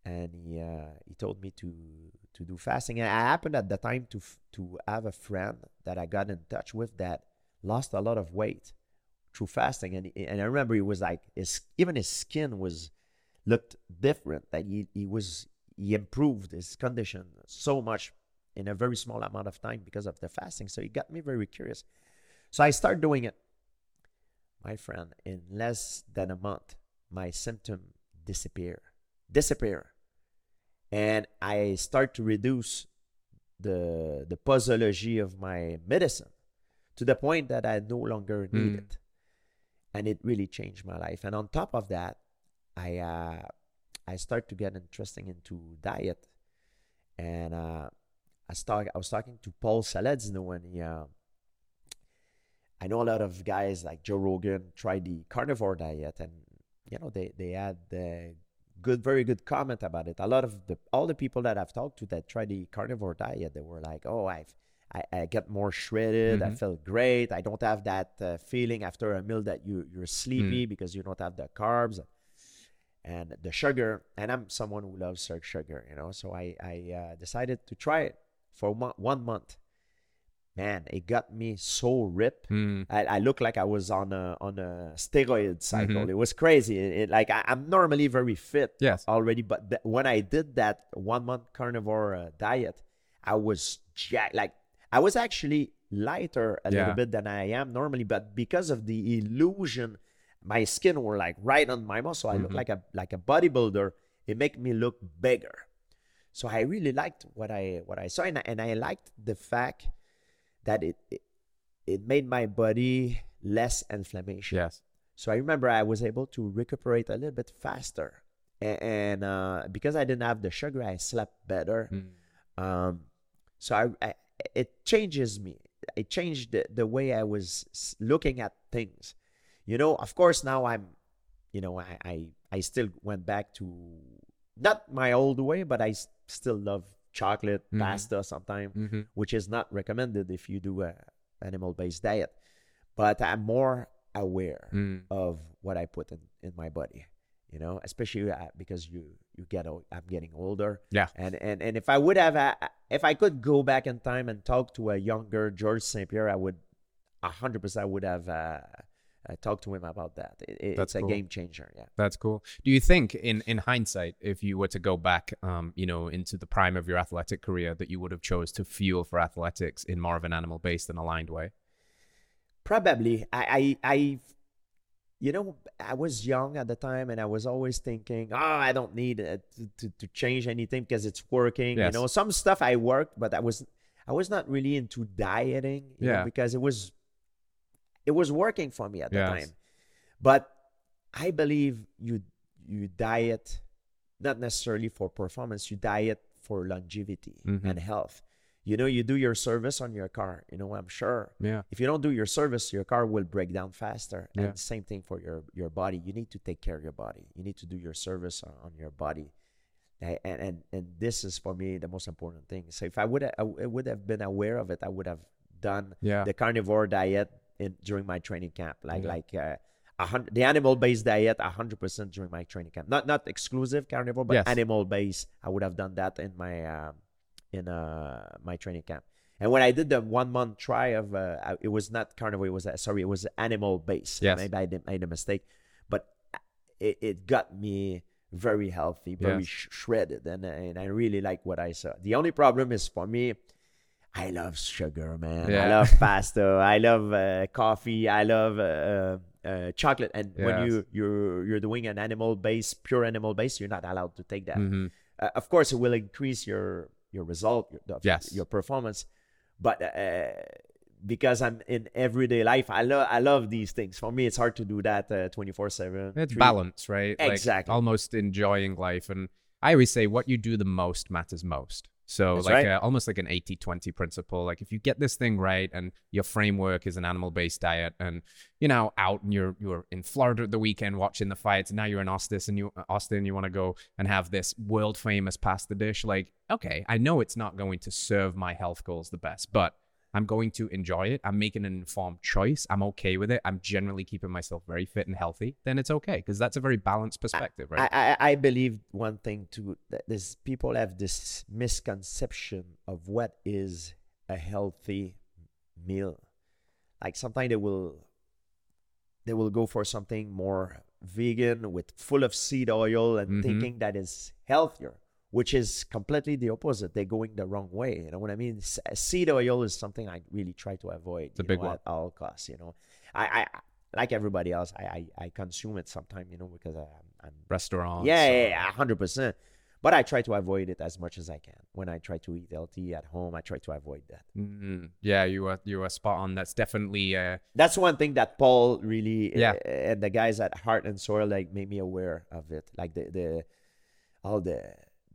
Speaker 1: and he uh, he told me to to do fasting. And I happened at the time to f- to have a friend that I got in touch with that lost a lot of weight through fasting. And and I remember he was like his even his skin was looked different. That he he was he improved his condition so much in a very small amount of time because of the fasting. So it got me very curious. So I started doing it. My friend, in less than a month, my symptom disappear, disappear, and I start to reduce the the posology of my medicine to the point that I no longer need
Speaker 2: Mm.
Speaker 1: it, and it really changed my life. And on top of that, I uh, I start to get interesting into diet, and uh, I start I was talking to Paul Saladino and he. Uh, I know a lot of guys like Joe Rogan tried the carnivore diet, and you know they they had the good, very good comment about it. A lot of the all the people that I've talked to that tried the carnivore diet, they were like, "Oh, I've I, I get more shredded. I
Speaker 2: Mhm.
Speaker 1: felt great. I don't have that uh, feeling after a meal that you you're sleepy because you don't have the carbs and the sugar. And I'm someone who loves sugar, you know. So I I uh, decided to try it for one, one month. Man, it got me so ripped.
Speaker 2: Mm.
Speaker 1: I, I looked like I was on a on a steroid cycle.
Speaker 2: Mhm.
Speaker 1: It was crazy. It, it- like I, I'm normally very fit
Speaker 2: Yes.
Speaker 1: already, but th- when I did that one month carnivore uh, diet, I was jacked. Like I was actually lighter a
Speaker 2: Yeah.
Speaker 1: little bit than I am normally, but because of the illusion, my skin were like right on my muscle. I look
Speaker 2: Mhm.
Speaker 1: like a like a bodybuilder. It made me look bigger. So I really liked what I what I saw, and I, and I liked the fact that it, it it made my body less inflammation.
Speaker 2: Yes.
Speaker 1: So I remember I was able to recuperate a little bit faster, and, and uh, because I didn't have the sugar, I slept better.
Speaker 2: Mm.
Speaker 1: Um, so I, I it changes me. It changed the, the way I was looking at things. You know, of course now I'm, you know, I I, I still went back to not my old way, but I s- still love chocolate,
Speaker 2: Mhm.
Speaker 1: pasta sometimes
Speaker 2: hmm
Speaker 1: which is not recommended if you do a animal based diet. But I'm more aware
Speaker 2: Mm.
Speaker 1: of what I put in, in my body, you know, especially uh, because you you get old, I'm getting older.
Speaker 2: Yeah.
Speaker 1: And and and if I would have uh, if I could go back in time and talk to a younger Georges St-Pierre, I would hundred percent would have uh, uh, talked to him about that. It,
Speaker 2: That's
Speaker 1: it's
Speaker 2: cool.
Speaker 1: a game changer. Yeah.
Speaker 2: That's cool. Do you think, in in hindsight, if you were to go back, um, you know, into the prime of your athletic career, that you would have chose to fuel for athletics in more of an animal based and aligned way?
Speaker 1: Probably. I, I, I, you know, I was young at the time, and I was always thinking, "Oh, I don't need it to, to, to change anything because it's working."
Speaker 2: Yes.
Speaker 1: You know, some stuff I worked, but I was, I was not really into dieting. You know,
Speaker 2: Yeah.
Speaker 1: because it was, it was working for me at the
Speaker 2: Yes.
Speaker 1: time. But I believe you, you diet, not necessarily for performance. You diet for longevity
Speaker 2: Mhm.
Speaker 1: and health. You know, you do your service on your car. You know, I'm sure
Speaker 2: Yeah.
Speaker 1: if you don't do your service your car will break down faster
Speaker 2: Yeah.
Speaker 1: and same thing for your your body you need to take care of your body you need to do your service on, on your body and, and and this is for me the most important thing so if i would have, I w- I would have been aware of it i would have done
Speaker 2: Yeah.
Speaker 1: the carnivore diet in during my training camp like
Speaker 2: Yeah.
Speaker 1: like uh, hundred, the animal based diet 100% during my training camp not not exclusive carnivore but
Speaker 2: Yes.
Speaker 1: animal based i would have done that in my um, in uh, my training camp and when I did the one month try of, uh, it was not carnivore. It was uh, sorry, it was animal based.
Speaker 2: Yes.
Speaker 1: Maybe I did, made a mistake, but it, it got me very healthy, very
Speaker 2: Yes.
Speaker 1: sh- shredded, and and I really like what I saw. The only problem is for me, I love sugar, man. I love pasta. I love uh, coffee. I love uh, uh, chocolate. And when you you're you're doing an animal based, pure animal based, you're not allowed to take that
Speaker 2: hmm
Speaker 1: uh, of course it will increase your your result your, the-
Speaker 2: Yes.
Speaker 1: your performance but uh, because i'm in everyday life i love i love these things for me it's hard to do that uh, 24 7
Speaker 2: It's balance, right? Like,
Speaker 1: Exactly.
Speaker 2: almost enjoying life. And I always say what you do the most matters most. So,
Speaker 1: That's
Speaker 2: like,
Speaker 1: right.
Speaker 2: uh, almost like an 80 20 principle. Like, if you get this thing right and your framework is an animal based diet and you're now out and you're, you're in Florida at the weekend watching the fights, and now you're in Austin and you, Austin, you want to go and have this world famous pasta dish, like, okay, I know it's not going to serve my health goals the best, but I'm going to enjoy it. I'm making an informed choice. I'm okay with it. I'm generally keeping myself very fit and healthy. Then it's okay because that's a very balanced perspective, right?
Speaker 1: I, I i believe one thing too that this people have this misconception of what is a healthy meal like sometimes they will they will go for something more vegan with full of seed oil and
Speaker 2: Mhm.
Speaker 1: thinking that is healthier which is completely the opposite. They're going the wrong way. You know what I mean? Seed oil is something I really try to avoid.
Speaker 2: It's a big
Speaker 1: know,
Speaker 2: one.
Speaker 1: at all costs. You know, I, I like everybody else. I, I, I consume it sometimes. You know, because I, I'm
Speaker 2: Restaurants.
Speaker 1: yeah,
Speaker 2: or-
Speaker 1: yeah, hundred percent. But I try to avoid it as much as I can. When I try to eat healthy at home, I try to avoid that.
Speaker 2: Mm, yeah, you are you are spot on. That's definitely uh,
Speaker 1: That's one thing that Paul really
Speaker 2: Yeah.
Speaker 1: uh, and the guys at Heart and Soil like made me aware of it. Like the the all the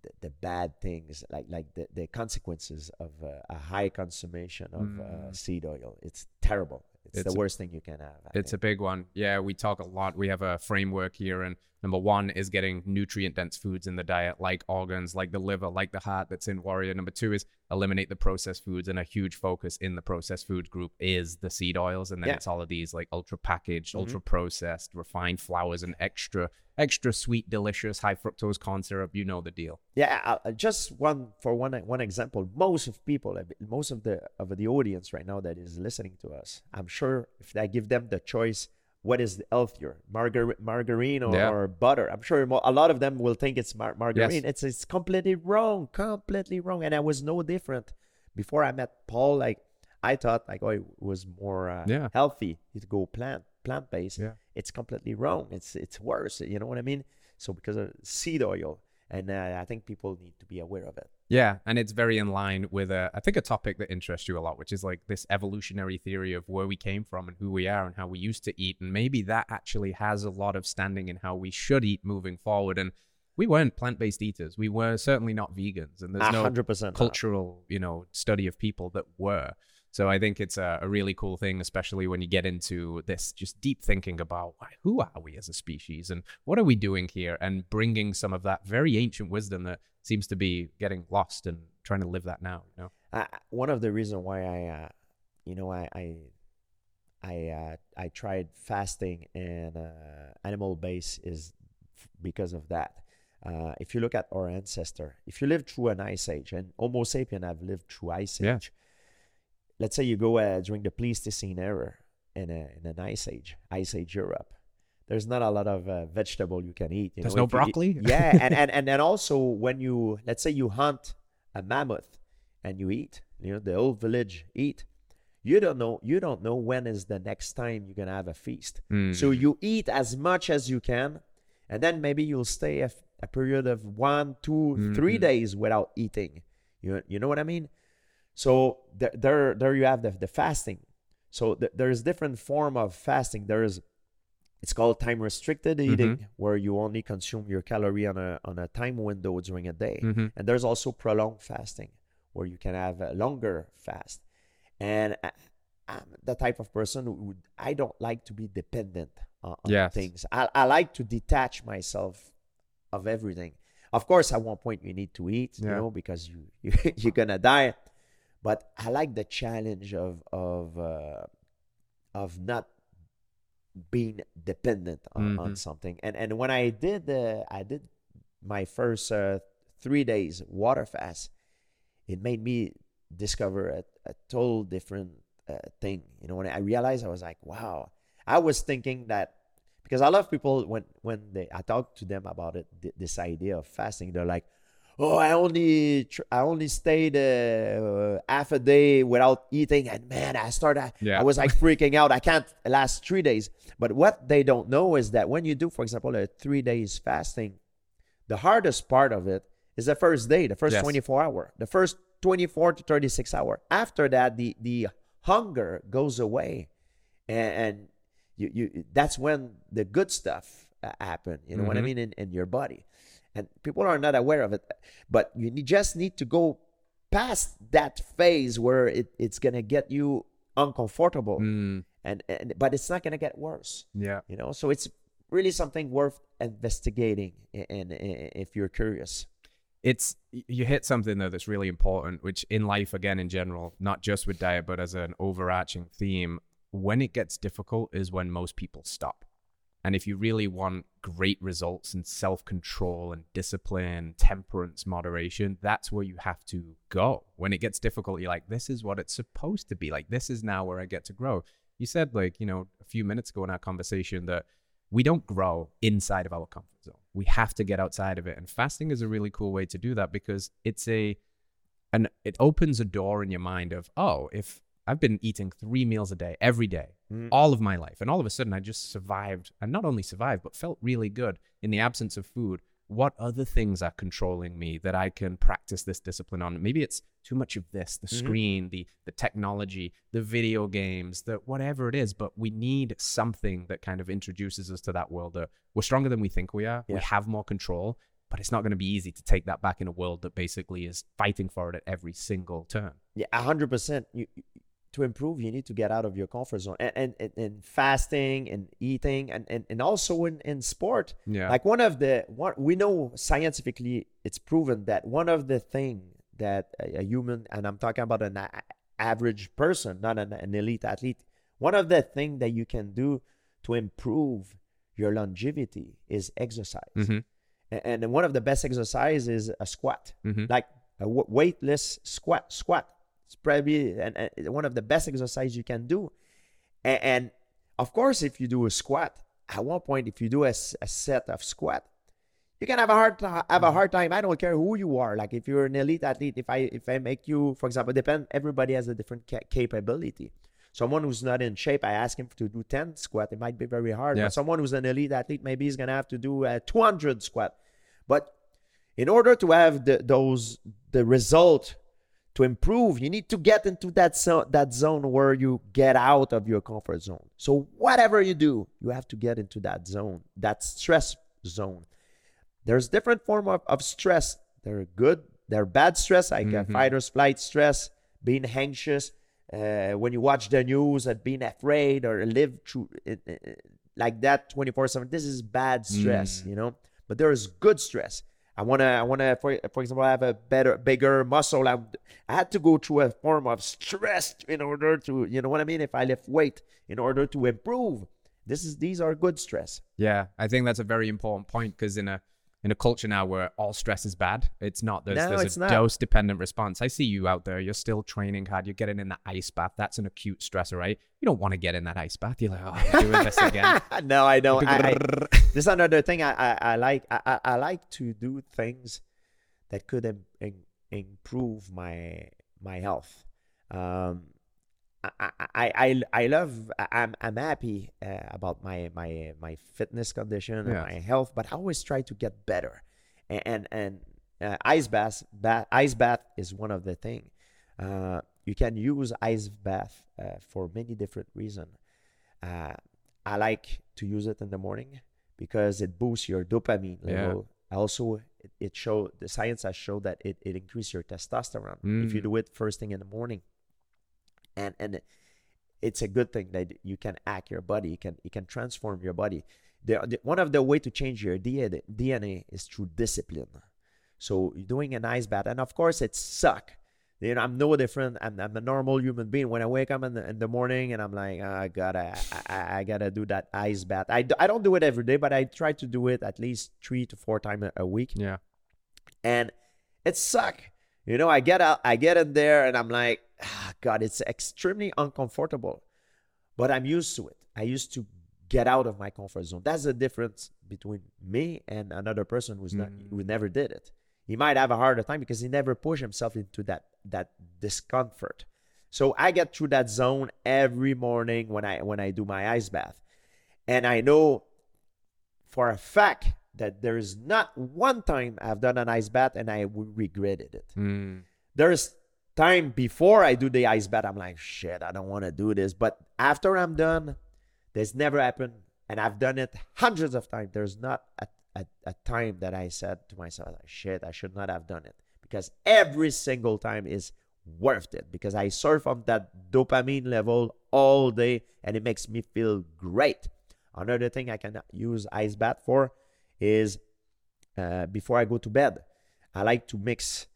Speaker 1: the, the bad things, like like the, the consequences of uh, a high consumption of uh,
Speaker 2: Mm.
Speaker 1: seed oil. It's terrible. It's,
Speaker 2: It's
Speaker 1: the
Speaker 2: a-
Speaker 1: worst thing you can have. I
Speaker 2: It's a big one. Yeah, we talk a lot. We have a framework here, and number one is getting nutrient dense foods in the diet, like organs, like the liver, like the heart that's in Warrior. Number two is eliminate the processed foods, and a huge focus in the processed food group is the seed oils, and then
Speaker 1: Yeah.
Speaker 2: it's all of these like ultra packaged,
Speaker 1: Mhm.
Speaker 2: ultra processed, refined flours, and extra, extra sweet, delicious, high fructose corn syrup. You know the deal.
Speaker 1: Yeah, uh, just one for one one example. Most of people, uh, most of the of the audience right now that is listening to us, I'm sure if I give them the choice, what is healthier, Margar- margarine or,
Speaker 2: Yeah.
Speaker 1: or butter? I'm sure a lot of them will think it's mar- margarine. It's it's completely wrong, completely wrong. And I was no different before I met Paul. Like I thought, like oh, it was more uh,
Speaker 2: Yeah.
Speaker 1: healthy to go plant plant based.
Speaker 2: Yeah.
Speaker 1: It's completely wrong. It's it's worse. You know what I mean? So because of seed oil, and uh, I think people need to be aware of it.
Speaker 2: Yeah, and it's very in line with a, I think a topic that interests you a lot, which is like this evolutionary theory of where we came from and who we are and how we used to eat, and maybe that actually has a lot of standing in how we should eat moving forward. And we weren't plant-based eaters. We were certainly not vegans, and there's no
Speaker 1: hundred percent. not.
Speaker 2: cultural, you know, study of people that were. So I think it's a, a really cool thing, especially when you get into this just deep thinking about why, who are we as a species and what are we doing here, and bringing some of that very ancient wisdom that seems to be getting lost and trying to live that now. You know,
Speaker 1: I, one of the reasons why I, uh, you know, I I I, uh, I tried fasting and uh, animal base is f- because of that. Uh, if you look at our ancestor, if you live through an ice age, and Homo sapien have lived through ice
Speaker 2: Yeah.
Speaker 1: Let's say you go uh, during the Pleistocene era in, a, in an ice age, ice age Europe. There's not a lot of uh, vegetable you can eat. You
Speaker 2: There's
Speaker 1: know,
Speaker 2: no
Speaker 1: if you
Speaker 2: broccoli?
Speaker 1: yeah, and, and and then also when you let's say you hunt a mammoth and you eat, you know, the old village eat. You don't know. You don't know when is the next time you're gonna have a feast. So
Speaker 2: Mm.
Speaker 1: you eat as much as you can, and then maybe you'll stay a period of one, two, three
Speaker 2: Mhm.
Speaker 1: days without eating. You you know what I mean? So there there, there you have the, the fasting. So th- there's different form of fasting. There's it's called time restricted eating, where you only consume your calorie on a on a time window during a day.
Speaker 2: Mhm.
Speaker 1: And there's also prolonged fasting, where you can have a longer fast. And I, I'm the type of person who would, I don't like to be dependent on, on
Speaker 2: Yes.
Speaker 1: things. I, I like to detach myself of everything. Of course, at one point you need to eat, you know, because you, you you're gonna die. But I like the challenge of of uh, of not being dependent on, on
Speaker 2: Mhm.
Speaker 1: something. And and when I did uh, I did my first uh, three days water fast, it made me discover a, a total different uh, thing. You know, when I realized, I was like, wow. I was thinking that because a lot of people when when they I talk to them about it, th- this idea of fasting, they're like, oh, I only tr- I only stayed uh, half a day without eating, and man, I started.
Speaker 2: Yeah.
Speaker 1: I was like freaking out. I can't last three days. But what they don't know is that when you do, for example, a three days fasting, the hardest part of it is the first day, the first
Speaker 2: Yes.
Speaker 1: 24 hour, the first 24 to 36 hour. After that, the the hunger goes away, and, and you you that's when the good stuff uh, happen. You know what I
Speaker 2: Mhm.
Speaker 1: mean in, in your body, and people are not aware of it. But you need, just need to go past that phase where it, it's gonna get you uncomfortable,
Speaker 2: Mm,
Speaker 1: and, and but it's not gonna get worse
Speaker 2: yeah.
Speaker 1: you know so it's really something worth investigating and, if you're curious
Speaker 2: it's you hit something though that's really important which in life again in general not just with diet but as an overarching theme when it gets difficult is when most people stop and if you really want great results and self-control and discipline temperance moderation that's where you have to go when it gets difficult you're like this is what it's supposed to be like this is now where i get to grow you said like you know a few minutes ago in our conversation that we don't grow inside of our comfort zone. We have to get outside of it. And fasting is a really cool way to do that because it's a and it opens a door in your mind of, oh, if I've been eating three meals a day every day,
Speaker 1: Mm.
Speaker 2: all of my life, and all of a sudden I just survived and not only survived, but felt really good in the absence of food. What other things are controlling me that I can practice this discipline on? Maybe it's too much of this, the
Speaker 1: Mhm.
Speaker 2: screen, the the technology, the video games, the whatever it is, but we need something that kind of introduces us to that world that we're stronger than we think we are. We have more control, but it's not going to be easy to take that back in a world that basically is fighting for it at every single turn.
Speaker 1: Yeah, a hundred percent. You you- to improve, you need to get out of your comfort zone, and and, and, and fasting and eating, and, and, and also in, in sport.
Speaker 2: Yeah.
Speaker 1: Like one of the one we know scientifically, it's proven that one of the thing that a, a human, and I'm talking about an a- average person, not an, an elite athlete, one of the thing that you can do to improve your longevity is exercise.
Speaker 2: Mhm.
Speaker 1: A- And one of the best exercises is a squat
Speaker 2: Mhm.
Speaker 1: like a weightless squat squat it's probably and one of the best exercise you can do. And, and of course if you do a squat at one point if you do a set of squat you can have a hard have a mm-hmm. hard time. I don't care who you are. Like if you're an elite athlete if i if i make you for example depend everybody has a different ca- capability. Someone who's not in shape i ask him to do 10 squat. It might be very hard
Speaker 2: Yeah.
Speaker 1: but someone who's an elite athlete maybe he's gonna have to do a 200 squat. But in order to have the, those the result to improve you need to get into that zone that zone where you get out of your comfort zone. So whatever you do you have to get into that zone that stress zone. There's different form of, of stress. They're good they're bad stress. Like uh,
Speaker 2: Mhm.
Speaker 1: fight or flight stress being anxious uh, when you watch the news and being afraid or live through it, it- like that 24 7 this is bad stress
Speaker 2: Mm.
Speaker 1: you know? But there is good stress i want to i want to for, for example have a better bigger muscle. I, I had to go through a form of stress in order to you know what i mean? If i lift weight in order to improve. This is these are good stress.
Speaker 2: Yeah, I think that's a very important point because in a in a culture now where all stress is bad, it's not. There's,
Speaker 1: No,
Speaker 2: there's
Speaker 1: it's
Speaker 2: a dose dependent response. I see you out there. You're still training hard. You're getting in the ice bath. That's an acute stressor, right? You don't want to get in that ice bath. You're like, oh, I'm doing this again.
Speaker 1: no i don't I, I, this is another thing i i, I like I, I- I like to do things that could Im- im- improve my my health um I, I, I, I love I'm I'm happy uh, about my my my fitness condition and
Speaker 2: Yeah.
Speaker 1: my health, but I always try to get better, and and, and uh, ice bath, bath ice bath is one of the thing. Uh, you can use ice bath uh, for many different reasons. Uh, I like to use it in the morning because it boosts your dopamine
Speaker 2: Yeah.
Speaker 1: level. Also, it, it show the science has showed that it, it increases your testosterone if you
Speaker 2: Mm.
Speaker 1: do it first thing in the morning. And and it's a good thing that you can act your body. You can you can transform your body. The, the, one of the way to change your DNA, DNA is through discipline. So you're doing an ice bath, and of course it suck. You know, I'm no different. I'm, I'm a normal human being. When I wake up in the, in the morning and I'm like, oh, I gotta, I, I, I gotta do that ice bath. I, I don't do it every day, but I try to do it at least three to four times a, a week
Speaker 2: yeah.
Speaker 1: and it suck. You know, I get out, I get in there, and I'm like, ah, God, it's extremely uncomfortable, but I'm used to it. I used to get out of my comfort zone. That's the difference between me and another person who's not
Speaker 2: Mm.
Speaker 1: who never did it. He might have a harder time because he never pushed himself into that that discomfort. So I get through that zone every morning when I when I do my ice bath, and I know for a fact that there is not one time I've done an ice bath and I regretted it.
Speaker 2: Mm.
Speaker 1: There's time before I do the ice bath, I'm like, shit, I don't want to do this. But after I'm done, this never happened. And I've done it hundreds of times. There's not a, a, a time that I said to myself, shit, I should not have done it. Because every single time is worth it. Because I surf on that dopamine level all day and it makes me feel great. Another thing I can use ice bath for is uh, before I go to bed, I like to mix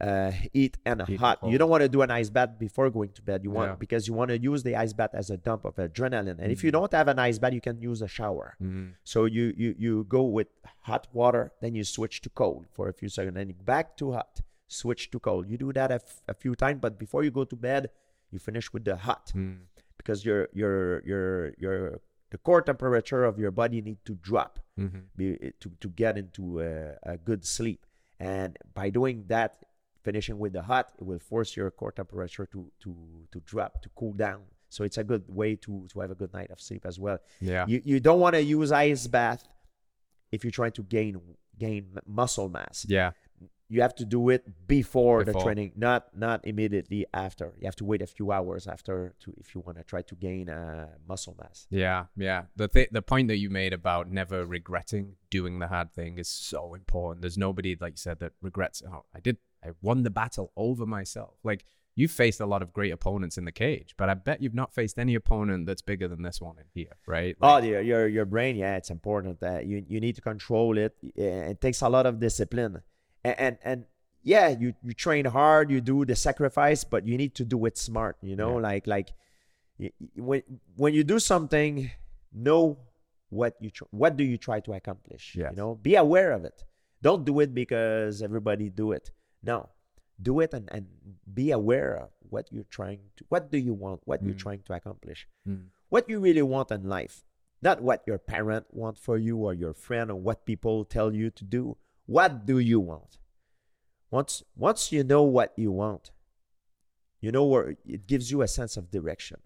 Speaker 1: uh, heat and
Speaker 2: Heat
Speaker 1: hot. You don't want to do an ice bath before going to bed. You want
Speaker 2: Yeah.
Speaker 1: because you want to use the ice bath as a dump of adrenaline. And if you
Speaker 2: Mhm.
Speaker 1: don't have an ice bath, you can use a shower.
Speaker 2: Mm.
Speaker 1: So you you you go with hot water, then you switch to cold for a few seconds, then back to hot, switch to cold. You do that a, f- a few times, but before you go to bed, you finish with the hot
Speaker 2: Mm.
Speaker 1: because your your your your the core temperature of your body need to drop
Speaker 2: Mm-hmm.
Speaker 1: be, to, to get into a, a good sleep. And by doing that, finishing with the hot, it will force your core temperature to to to drop, to cool down. So it's a good way to to have a good night of sleep as well.
Speaker 2: Yeah.
Speaker 1: You you don't want to use ice bath if you're trying to gain gain muscle mass.
Speaker 2: Yeah.
Speaker 1: You have to do it before, the training, not not immediately after. You have to wait a few hours after to if you want to try to gain uh, muscle mass.
Speaker 2: Yeah, yeah. The th- the point that you made about never regretting doing the hard thing is so important. There's nobody like you said that regrets. Oh, I did. I won the battle over myself. Like you've faced a lot of great opponents in the cage, but I bet you've not faced any opponent that's bigger than this one in here, right?
Speaker 1: Oh,
Speaker 2: Like,
Speaker 1: your your your brain, yeah, it's important that you you need to control it. It takes a lot of discipline, and and, and yeah, you you train hard, you do the sacrifice, but you need to do it smart. You know,
Speaker 2: Yeah.
Speaker 1: like like when when you do something, know what you tr- what do you try to accomplish.
Speaker 2: Yes.
Speaker 1: You know, be aware of it. Don't do it because everybody do it. No, do it and and be aware of what you're trying to. What do you want? What you're
Speaker 2: Mm.
Speaker 1: trying to accomplish
Speaker 2: mm,
Speaker 1: what you really want in life not what your parent want for you or your friend or what people tell you to do what do you want? Once once you know what you want you know where it gives you a sense of direction.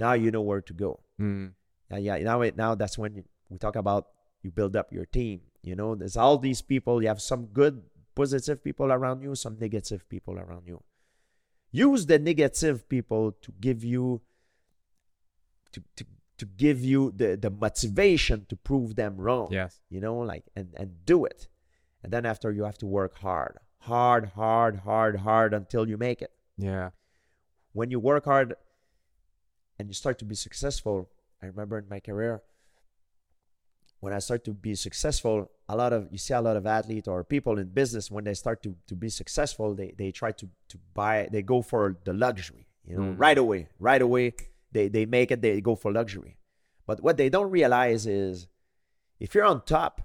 Speaker 1: Now you know where to go.
Speaker 2: Mm,
Speaker 1: yeah yeah now it now that's when you, we talk about you build up your team. You know there's all these people you have some good positive people around you some negative people around you. Use the negative people to give you to, to, to give you the, the motivation to prove them wrong.
Speaker 2: Yes.
Speaker 1: you know like and and do it and then after you have to work hard hard hard hard hard until you make it
Speaker 2: Yeah.
Speaker 1: when you work hard and you start to be successful i remember in my career when i start to be successful a lot of you see a lot of athletes or people in business when they start to, to be successful they, they try to, to buy they go for the luxury you know
Speaker 2: Mm.
Speaker 1: right away right away they, they make it they go for luxury but what they don't realize is if you're on top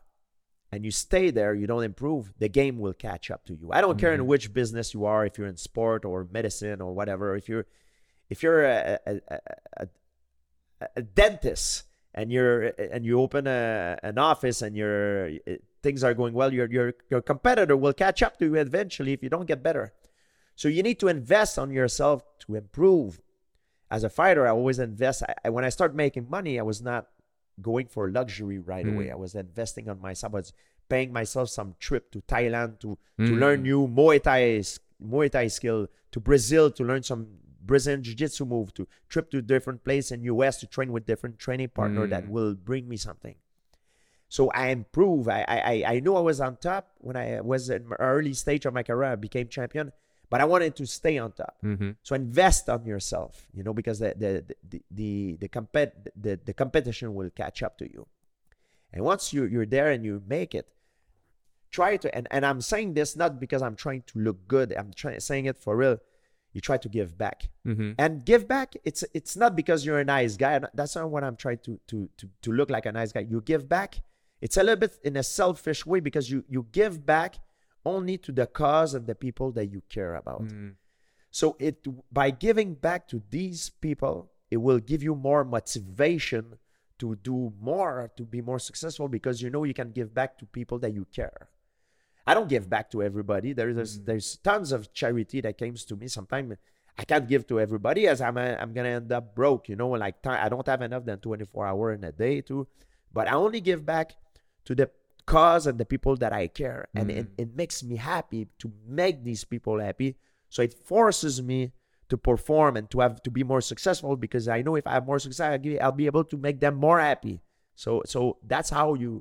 Speaker 1: and you stay there, you don't improve, the game will catch up to you. I don't care in
Speaker 2: Mhm.
Speaker 1: which business you are, if you're in sport or medicine or whatever. If you're if you're a, a, a, a, dentist and you're and you open an office and your things are going well, your your your competitor will catch up to you eventually if you don't get better. So you need to invest on yourself to improve. As a fighter, I always invest. I- when I start making money, I was not going for luxury right
Speaker 2: Mm.
Speaker 1: away. I was investing on myself. I was paying myself some trip to Thailand to to
Speaker 2: Mm.
Speaker 1: learn new Muay Thai Muay Thai skill, to Brazil to learn some Brazilian Jiu-Jitsu move, to trip to different place in US to train with different training partner that
Speaker 2: Mm.
Speaker 1: will bring me something. So I improve. I, I I- knew I was on top when I was in my early stage of my career. I became champion, but I wanted to stay on top.
Speaker 2: Mm-hmm.
Speaker 1: So invest on yourself, you know, because the the the the the, compet- the, the competition will catch up to you. And once you you're there and you make it, try to and, and I'm saying this not because I'm trying to look good. I'm trying saying it for real. You try to give back.
Speaker 2: Mm-hmm.
Speaker 1: And give back, it's it's not because you're a nice guy. That's not what I'm trying to to to to look like a nice guy. You give back. It's a little bit in a selfish way because you you give back only to the cause and the people that you care about.
Speaker 2: Mm.
Speaker 1: So it by giving back to these people, it will give you more motivation to do more, to be more successful because you know you can give back to people that you care. I don't give back to everybody. There is
Speaker 2: Mm.
Speaker 1: there's tons of charity that comes to me. Sometimes I can't give to everybody as I'm i I'm gonna end up broke. You know, like time, I don't have enough than 24 hour in a day too. But I only give back to the cause and the people that I care, and it,
Speaker 2: Mm.
Speaker 1: it makes me happy to make these people happy. So it forces me to perform and to have to be more successful because I know if I have more success, I'll, be- able to make them more happy. So so that's how you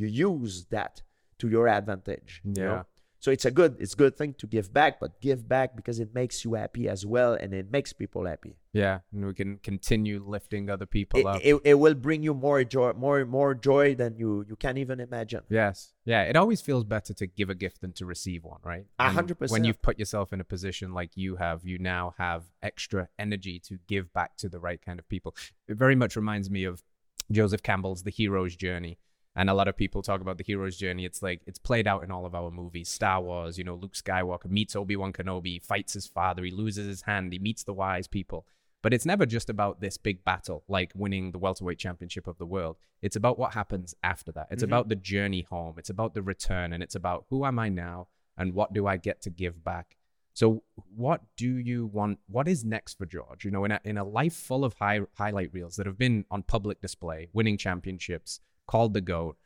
Speaker 1: you use that to your advantage. you know? So it's a good it's a good thing to give back, but give back because it makes you happy as well, and it makes people happy.
Speaker 2: Yeah, and we can continue lifting other people
Speaker 1: It,
Speaker 2: up.
Speaker 1: it, it will bring you more joy, more more joy than you you can't even imagine.
Speaker 2: Yes. Yeah. It always feels better to give a gift than to receive one, right?
Speaker 1: A hundred
Speaker 2: When you've put yourself in a position like you have, you now have extra energy to give back to the right kind of people. It very much reminds me of Joseph Campbell's The Hero's Journey. And a lot of people talk about the hero's journey. It's like it's played out in all of our movies. Star Wars, you know, Luke Skywalker meets Obi Wan Kenobi, fights his father, he loses his hand, he meets the wise people. But it's never just about this big battle, like winning the welterweight championship of the world. It's about what happens after that. It's
Speaker 1: Mhm.
Speaker 2: about the journey home. It's about the return, and it's about who am I now and what do I get to give back. So, what do you want? What is next for George? You know, in a, in a life full of high, highlight reels that have been on public display, winning championships, called the GOAT,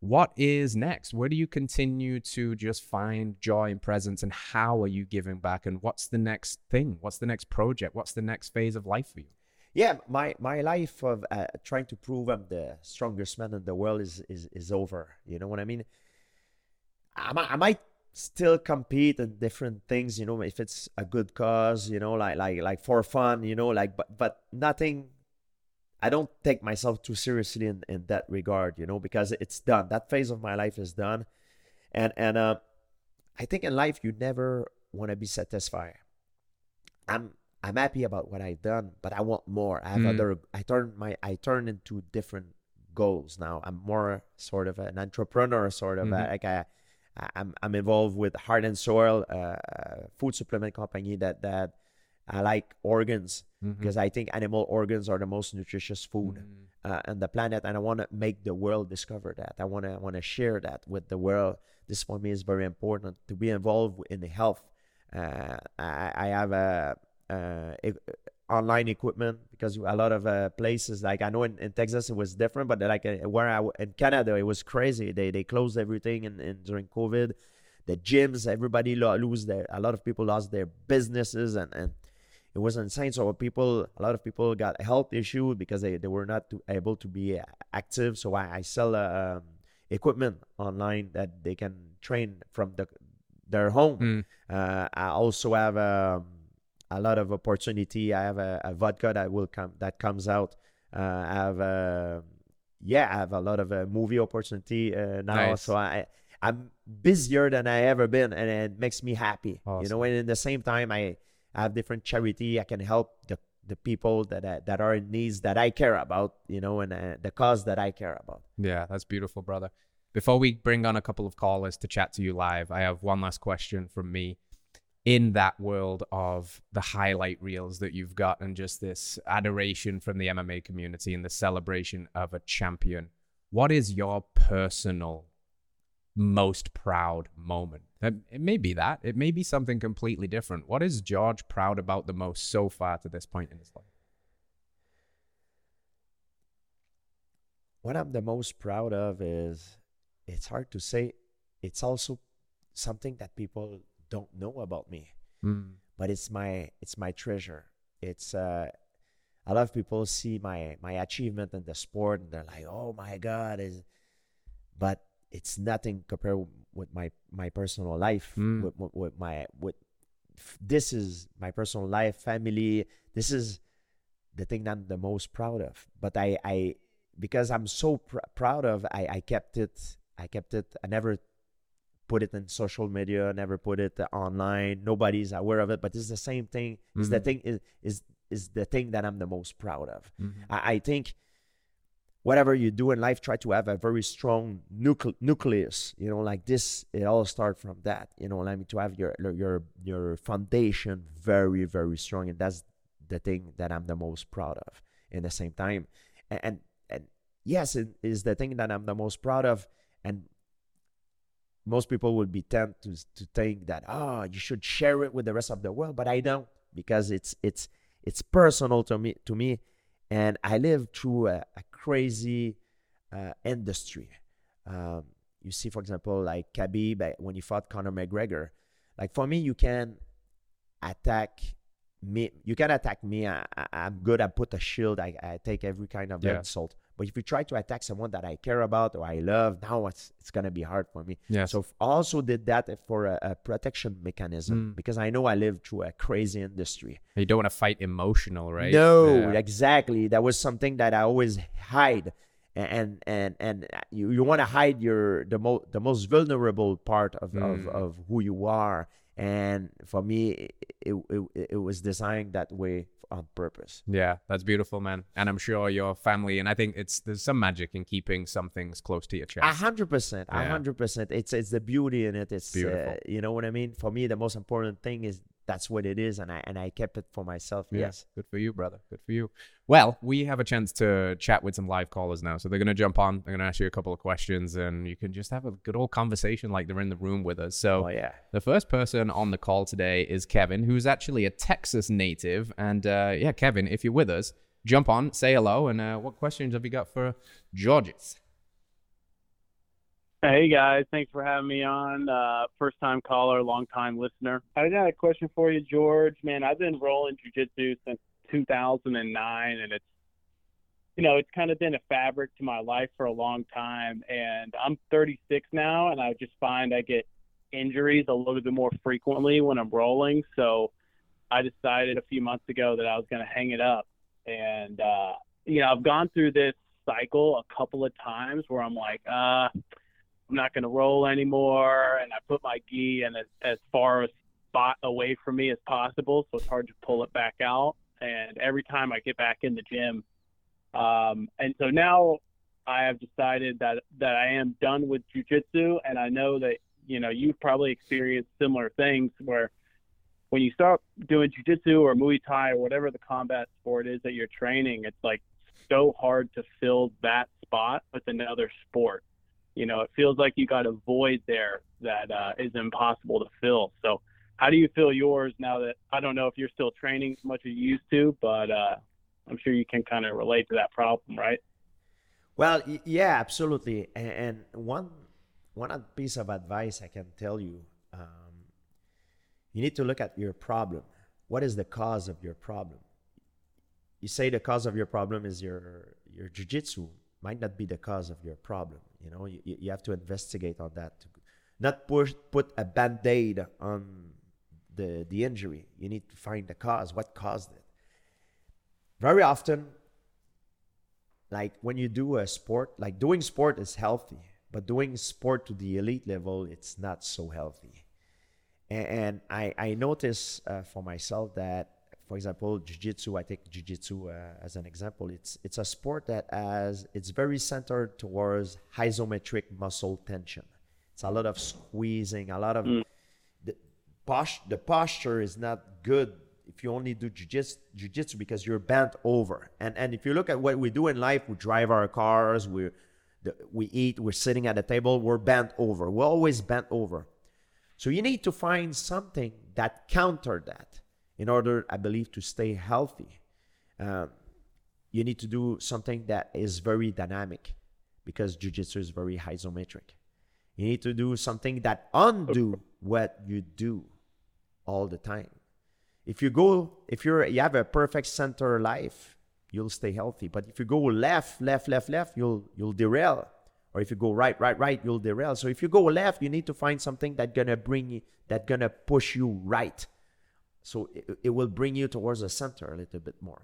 Speaker 2: what is next? Where do you continue to just find joy and presence, and how are you giving back? And what's the next thing? What's the next project? What's the next phase of life for you?
Speaker 1: yeah my my life of uh, trying to prove i'm the strongest man in the world is is is over you know what i mean i might, I might still compete in different things you know if it's a good cause you know like like like for fun you know like but but nothing i don't take myself too seriously in in that regard you know because it's done that phase of my life is done and and uh i think in life you never want to be satisfied i'm I'm happy about what I've done, but I want more. I have
Speaker 2: Mm.
Speaker 1: other. I turn my. I turn into different goals now. I'm more sort of an entrepreneur, sort of uh, like I, I- I'm. I'm involved with Heart and Soil, uh, uh, food supplement company that that I like organs
Speaker 2: Mhm.
Speaker 1: because I think animal organs are the most nutritious food
Speaker 2: Mm.
Speaker 1: uh, on the planet, and I want to make the world discover that. I want to want to share that with the world. This for me is very important to be involved in the health. Uh, I, I have a, uh, e- online equipment because a lot of uh, places like I know in, in Texas it was different, but like uh, where I in Canada it was crazy. They they closed everything and, and during COVID, the gyms everybody lo- lose their a lot of people lost their businesses and and it was insane. So people, a lot of people got a health issue because they, they were not to, able to be active. So I, I sell uh, um, equipment online that they can train from the their home.
Speaker 2: Mm.
Speaker 1: Uh, I also have um, a lot of opportunity. I have a, a vodka that will come that comes out. Uh, I have uh, yeah, I have a lot of uh, movie opportunity uh, now.
Speaker 2: Nice.
Speaker 1: So I I'm busier than I ever been, and it makes me happy. You know, and in the same time, I I have different charity. I can help the the people that that are in needs that I care about. You know, and uh, the cause that I care about.
Speaker 2: Yeah, that's beautiful, brother. Before we bring on a couple of callers to chat to you live, I have one last question from me. In that world of the highlight reels that you've got and just this adoration from the MMA community and the celebration of a champion, what is your personal most proud moment? It may be that. It may be something completely different. What is George proud about the most so far to this point in his life?
Speaker 1: What I'm the most proud of is it's hard to say. It's also something that people don't know about me.
Speaker 2: Mm.
Speaker 1: but it's my it's my treasure it's uh a lot of people see my my achievement in the sport and they're like oh my god is but it's nothing compared with my my personal life
Speaker 2: Mm.
Speaker 1: with, with, with my with this is my personal life family this is the thing that i'm the most proud of but i i because i'm so pr- proud of i i kept it i kept it i never put it in social media, never put it online. Nobody's aware of it, but it's the same thing. Is the thing is is is the thing that I'm the most proud of.
Speaker 2: Mhm.
Speaker 1: I, I think whatever you do in life, try to have a very strong nucle- nucleus. You know, like this, it all starts from that. You know, like to have your your your foundation very very strong, and that's the thing that I'm the most proud of. In the same time, and and, and yes, it is the thing that I'm the most proud of, and most people would be tempted to, to think that oh you should share it with the rest of the world but i don't because it's it's it's personal to me to me and i live through a, a crazy uh, industry. Um, you see for example like khabib uh, when he fought conor mcgregor like for me you can attack me you can attack me. I, I, i'm good. I put a shield. I, I take every kind of
Speaker 2: Yeah.
Speaker 1: insult but if you try to attack someone that i care about or i love now it's it's gonna be hard for me
Speaker 2: Yes.
Speaker 1: so f- also did that for a, a protection mechanism
Speaker 2: Mm.
Speaker 1: because I know I live through a crazy industry.
Speaker 2: you don't want to fight emotional, right?
Speaker 1: No,
Speaker 2: Yeah.
Speaker 1: exactly. That was something that I always hide, and and and you, you want to hide your the most the most vulnerable part of, of
Speaker 2: Mm.
Speaker 1: of who you are. And for me, it, it it it was designed that way on purpose.
Speaker 2: Yeah, that's beautiful, man. And I'm sure your family, and I think it's there's some magic in keeping some things close to your chest.
Speaker 1: A hundred percent, a hundred percent. It's it's the beauty in it. It's uh,
Speaker 2: Beautiful.
Speaker 1: you know what I mean. For me, the most important thing is that's what it is, and I and I kept it for myself.
Speaker 2: Yeah.
Speaker 1: Yes.
Speaker 2: Good for you, brother. Good for you. Well, we have a chance to chat with some live callers now. So they're going to jump on. They're going to ask you a couple of questions, and you can just have a good old conversation like they're in the room with us. So
Speaker 1: Oh yeah.
Speaker 2: the first person on the call today is Kevin, who's actually a Texas native. And uh, yeah, Kevin, if you're with us, jump on, say hello, and uh, what questions have you got for Georges?
Speaker 3: Hey guys, thanks for having me on. Uh, first time caller, long time listener. I got a question for you, George. Man, I've been rolling jujitsu since 2009, and it's you know it's kind of been a fabric to my life for a long time. And I'm 36 now, and I just find I get injuries a little bit more frequently when I'm rolling. So I decided a few months ago that I was going to hang it up, and uh, you know I've gone through this cycle a couple of times where I'm like, uh I'm not going to roll anymore, and I put my gi in as, as far a spot away from me as possible, so it's hard to pull it back out. And every time I get back in the gym, um, and so now I have decided that that I am done with jujitsu, and I know that you know you've probably experienced similar things where when you start doing jujitsu or Muay Thai or whatever the combat sport is that you're training, it's like so hard to fill that spot with another sport you know, it feels like you got a void there that uh, is impossible to fill. So, how do you feel yours now that I don't know if you're still training as much as you used to, but uh, I'm sure you can kind of relate to that problem, right?
Speaker 1: Well, yeah, absolutely. And, and one one piece of advice I can tell you, um, you need to look at your problem. What is the cause of your problem? You say the cause of your problem is your your jujitsu. Might not be the cause of your problem. You know, you, you have to investigate on that. To not push put a band-aid on the the injury. You need to find the cause. What caused it? Very often, like when you do a sport, like doing sport is healthy, but doing sport to the elite level, it's not so healthy. And, and I, I notice uh, for myself that, for example, jiu-jitsu, I take jiu-jitsu uh, as an example. It's, it's a sport that has, it's very centered towards isometric muscle tension. It's a lot of squeezing, a lot of, the, posh, the posture is not good if you only do jiu-jitsu, jiu-jitsu because you're bent over. And and if you look at what we do in life, we drive our cars, we we eat, we're sitting at a table, we're bent over. We're always bent over. So you need to find something that counter that in order, I believe, to stay healthy. Um, you need to do something that is very dynamic because jiu-jitsu is very isometric. You need to do something that undo what you do all the time. If you go if you're you have a perfect center life you'll stay healthy. But if you go left left left left you'll you'll derail. Or if you go right right right you'll derail. So if you go left you need to find something that gonna bring you that gonna push you right so it, it will bring you towards the center a little bit more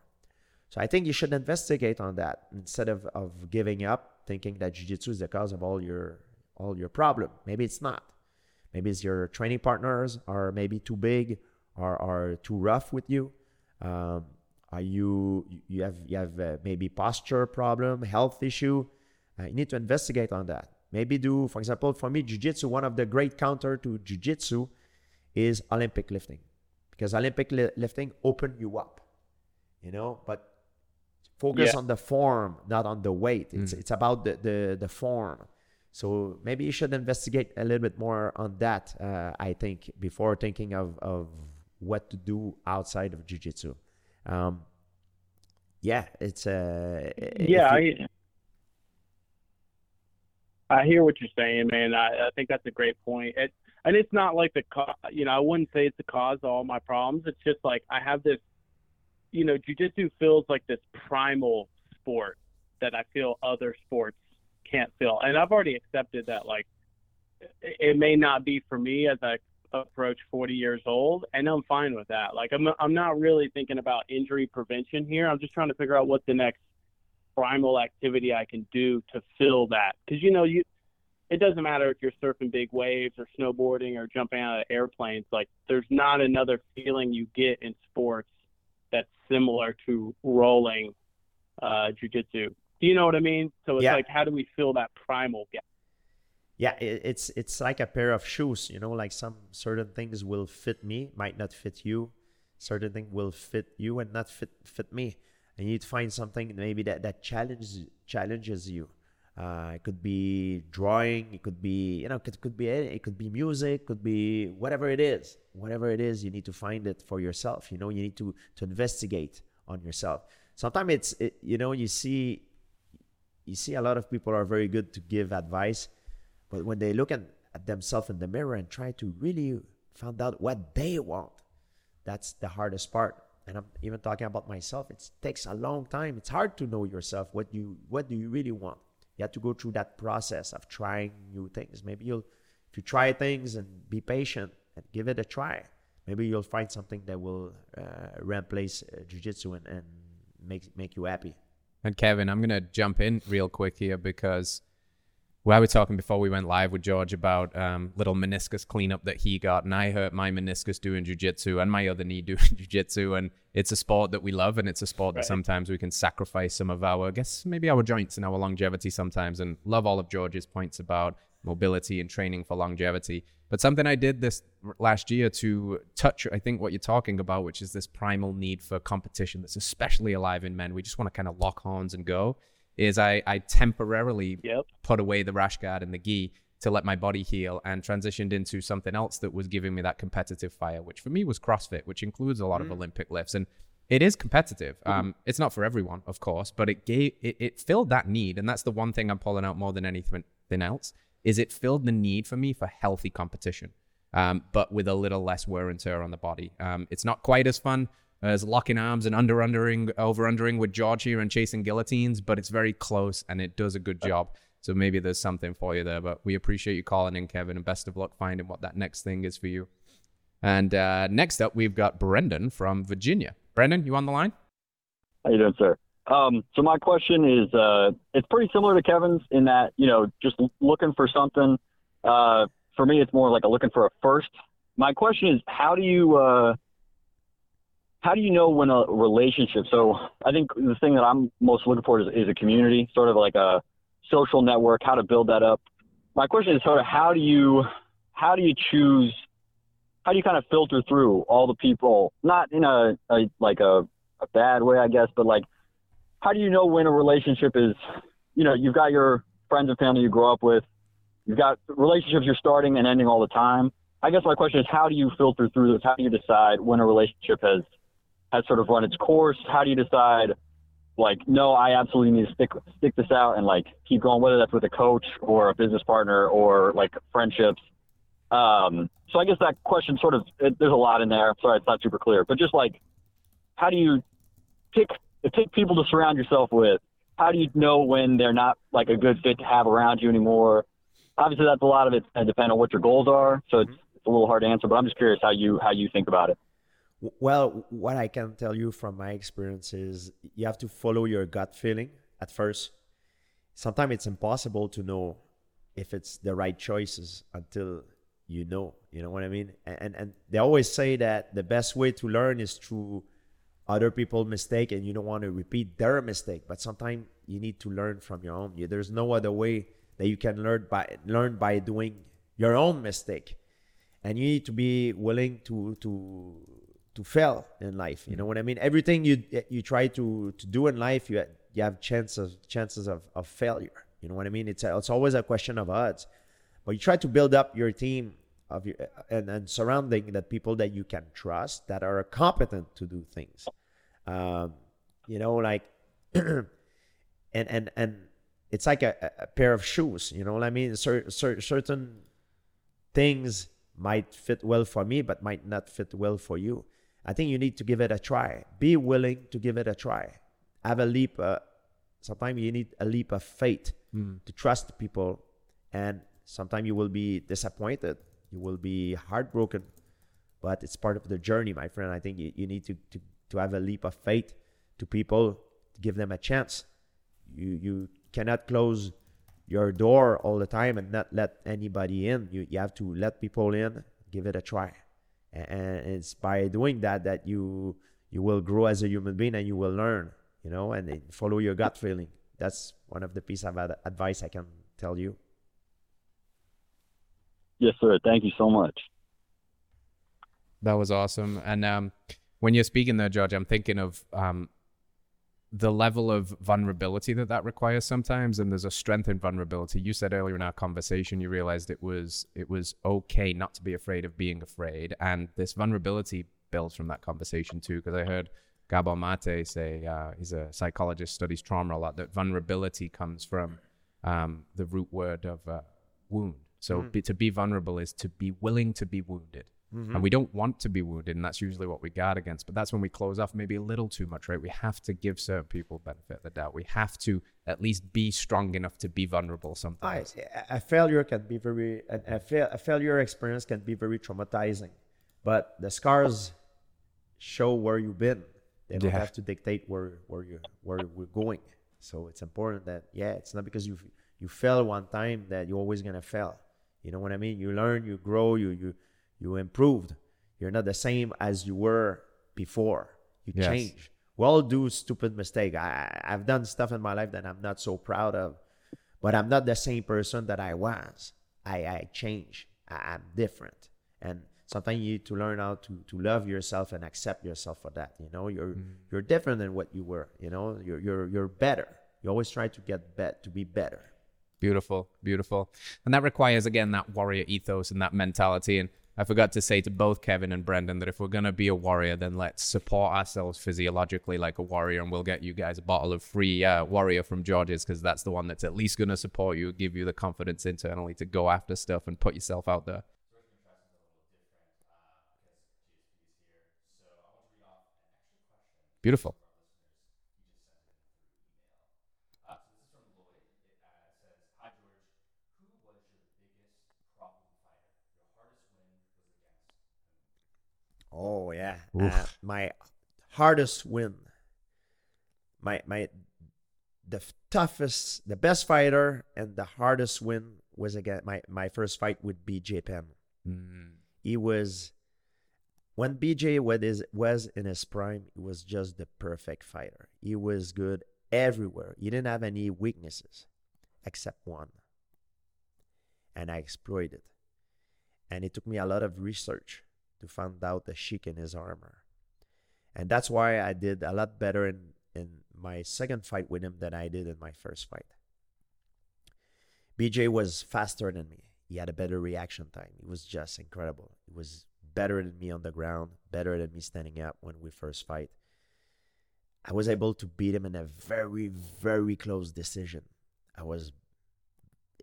Speaker 1: so i think you should investigate on that instead of of giving up thinking that jiu-jitsu is the cause of all your all your problem maybe it's not maybe it's your training partners are maybe too big are, are too rough with you? Um, are you you have you have uh, maybe posture problem, health issue? Uh, you need to investigate on that. Maybe do, for example, for me, jiu-jitsu. One of the great counter to jiu-jitsu is Olympic lifting, because Olympic li- lifting open you up, you know. But focus
Speaker 3: Yeah.
Speaker 1: on the form, not on the weight. It's it's about the the the form. So maybe you should investigate a little bit more on that. Uh, I think before thinking of of what to do outside of jiu-jitsu. Um, yeah, it's uh,
Speaker 3: yeah,
Speaker 1: you-
Speaker 3: I I hear what you're saying, man. I, I think that's a great point. It, and it's not like the you know I wouldn't say it's the cause of all my problems. It's just like I have this, you know, jujitsu feels like this primal sport that I feel other sports can't feel, and I've already accepted that. Like, it, may not be for me as I approach 40 years old, and I'm fine with that. Like, I'm I'm not really thinking about injury prevention here. I'm just trying to figure out what the next primal activity I can do to fill that. Because you know, you it doesn't matter if you're surfing big waves or snowboarding or jumping out of airplanes. Like, there's not another feeling you get in sports that's similar to rolling uh, jujitsu. Do you know what I mean? So it's
Speaker 1: Yeah.
Speaker 3: like, how do we fill that primal gap?
Speaker 1: yeah, it's it's like a pair of shoes. You know, like some certain things will fit me, might not fit you. Certain thing will fit you and not fit fit me. And you need to find something maybe that that challenges challenges you. Uh, it could be drawing. It could be you know it could be it could be music. Could be whatever it is. Whatever it is, you need to find it for yourself. You know, you need to to investigate on yourself. Sometimes it's it, you know you see you see a lot of people are very good to give advice but when they look at, at themselves in the mirror and try to really find out what they want, that's the hardest part. And I'm even talking about myself. It takes a long time. It's hard to know yourself. What you what do you really want? You have to go through that process of trying new things. Maybe you'll if you try things and be patient and give it a try, maybe you'll find something that will uh, replace uh, jiu-jitsu and, and make make you happy.
Speaker 2: And Kevin, I'm gonna jump in real quick here because we were talking before we went live with George about um, little meniscus cleanup that he got, and I hurt my meniscus doing jujitsu and my other knee doing jujitsu, and it's a sport that we love, and it's a sport right. that sometimes we can sacrifice some of our, I guess maybe our joints and our longevity sometimes, and love all of George's points about mobility and training for longevity. But something I did this last year to touch, I think, what you're talking about, which is this primal need for competition that's especially alive in men. We just want to kind of lock horns and go is I, I temporarily
Speaker 3: yep.
Speaker 2: put away the rash guard and the gi to let my body heal and transitioned into something else that was giving me that competitive fire, which for me was CrossFit, which includes a lot mm-hmm. of Olympic lifts. And it is competitive. Mm-hmm. Um, it's not for everyone, of course, but it gave it, it filled that need. And that's the one thing I'm pulling out more than anything else is it filled the need for me for healthy competition. Um, but with a little less wear and tear on the body. Um, it's not quite as fun as locking arms and under undering over undering with George here and chasing guillotines, but it's very close and it does a good job. So maybe there's something for you there. But we appreciate you calling in, Kevin, and best of luck finding what that next thing is for you. And uh, next up, we've got Brendan from Virginia. Brendan, you on the line?
Speaker 4: How you doing, sir? Um, so my question is, uh, it's pretty similar to Kevin's in that you know just looking for something. Uh, for me, it's more like a looking for a first. My question is, how do you uh, how do you know when a relationship? So I think the thing that I'm most looking for is, is a community, sort of like a social network, how to build that up. My question is sort of how do you how do you choose how do you kind of filter through all the people, not in a, a like a, a bad way, I guess, but like how do you know when a relationship is, you know, you've got your friends and family you grow up with, you've got relationships you're starting and ending all the time. I guess my question is how do you filter through this? How do you decide when a relationship has has sort of run its course? How do you decide, like, no, I absolutely need to stick stick this out and like keep going, whether that's with a coach or a business partner or like friendships. Um, so I guess that question sort of it, there's a lot in there. Sorry, it's not super clear, but just like, how do you pick pick people to surround yourself with? How do you know when they're not like a good fit to have around you anymore? Obviously, that's a lot of it depend on what your goals are. So it's, it's a little hard to answer, but I'm just curious how you how you think about it.
Speaker 1: Well, what I can tell you from my experience is you have to follow your gut feeling at first. Sometimes it's impossible to know if it's the right choices until you know. You know what I mean? And and they always say that the best way to learn is through other people's mistake, and you don't want to repeat their mistake. But sometimes you need to learn from your own. There's no other way that you can learn by learn by doing your own mistake, and you need to be willing to to to fail in life. You mm. know what I mean? Everything you eh, you try to to do in life, you you have chances chances of, of failure. You know what I mean? It's a, it's always a question of odds, but you try to build up your team of your eh, and, and surrounding the people that you can trust that are competent to do things. Um, you know, like and and and it's like a, a, pair of shoes. You know what I mean? Cer- cer- certain things might fit well for me, but might not fit well for you. I think you need to give it a try. Be willing to give it a try. Have a leap. Uh, sometimes you need a leap of faith mm. to trust people, and sometimes you will be disappointed. You will be heartbroken, but it's part of the journey, my friend. I think you, you need to, to to have a leap of faith to people, to give them a chance. You you cannot close your door all the time and not let anybody in. You you have to let people in, give it a try and it's by doing that that you you will grow as a human being and you will learn you know and follow your gut feeling that's one of the piece of advice i can tell you
Speaker 4: Yes, sir. Thank you so much.
Speaker 2: That was awesome. And um, when you're speaking there, George, I'm thinking of um, the level of vulnerability that that requires sometimes and there's a strength in vulnerability. You said earlier in our conversation you realized it was it was okay not to be afraid of being afraid. And this vulnerability builds from that conversation too because i heard gabor mate say uh, he's a psychologist studies trauma a lot that vulnerability comes from um, the root word of uh, wound. So mm. be, to be vulnerable is to be willing to be wounded Mm-hmm. And we don't want to be wounded, and that's usually what we guard against. But that's when we close off maybe a little too much, right? We have to give certain people benefit of the doubt. We have to at least be strong enough to be vulnerable sometimes.
Speaker 1: I, a failure can be very, a, a, a failure experience can be very traumatizing, but the scars show where you've been. They don't yeah. have to dictate where where you where we're going. So it's important that yeah, it's not because you you fail one time that you're always gonna fail. You know what I mean? You learn, you grow, you you you improved. You're not the same as you were before. You yes. change. We all do stupid mistake. I, I've done stuff in my life that I'm not so proud of, but I'm not the same person that I was. I, I change. I, I'm different. And sometimes you need to learn how to, to love yourself and accept yourself for that. You know, you're mm. you're different than what you were. You know, you're you're you're better. You always try to get bet to be better.
Speaker 2: Beautiful, beautiful, and that requires again that warrior ethos and that mentality. And I forgot to say to both Kevin and Brendan that if we're to be a warrior, then let's support ourselves physiologically like a warrior, and we'll get you guys a bottle of free uh, warrior from George's because that's the one that's at least to support you, give you the confidence internally to go after stuff and put yourself out there. Beautiful.
Speaker 1: Oh yeah, uh, my hardest win. My my the toughest, the best fighter, and the hardest win was again my my first fight with BJ Penn. Mm. He was when BJ was was in his prime. He was just the perfect fighter. He was good everywhere. He didn't have any weaknesses except one, and I exploited. And it took me a lot of research to find out the chic in his armor. And that's why I did a lot better in, in my second fight with him than I did in my first fight. BJ was faster than me. He had a better reaction time. It was just incredible. He was better than me on the ground, better than me standing up when we first fight. I was able to beat him in a very, very close decision. I was,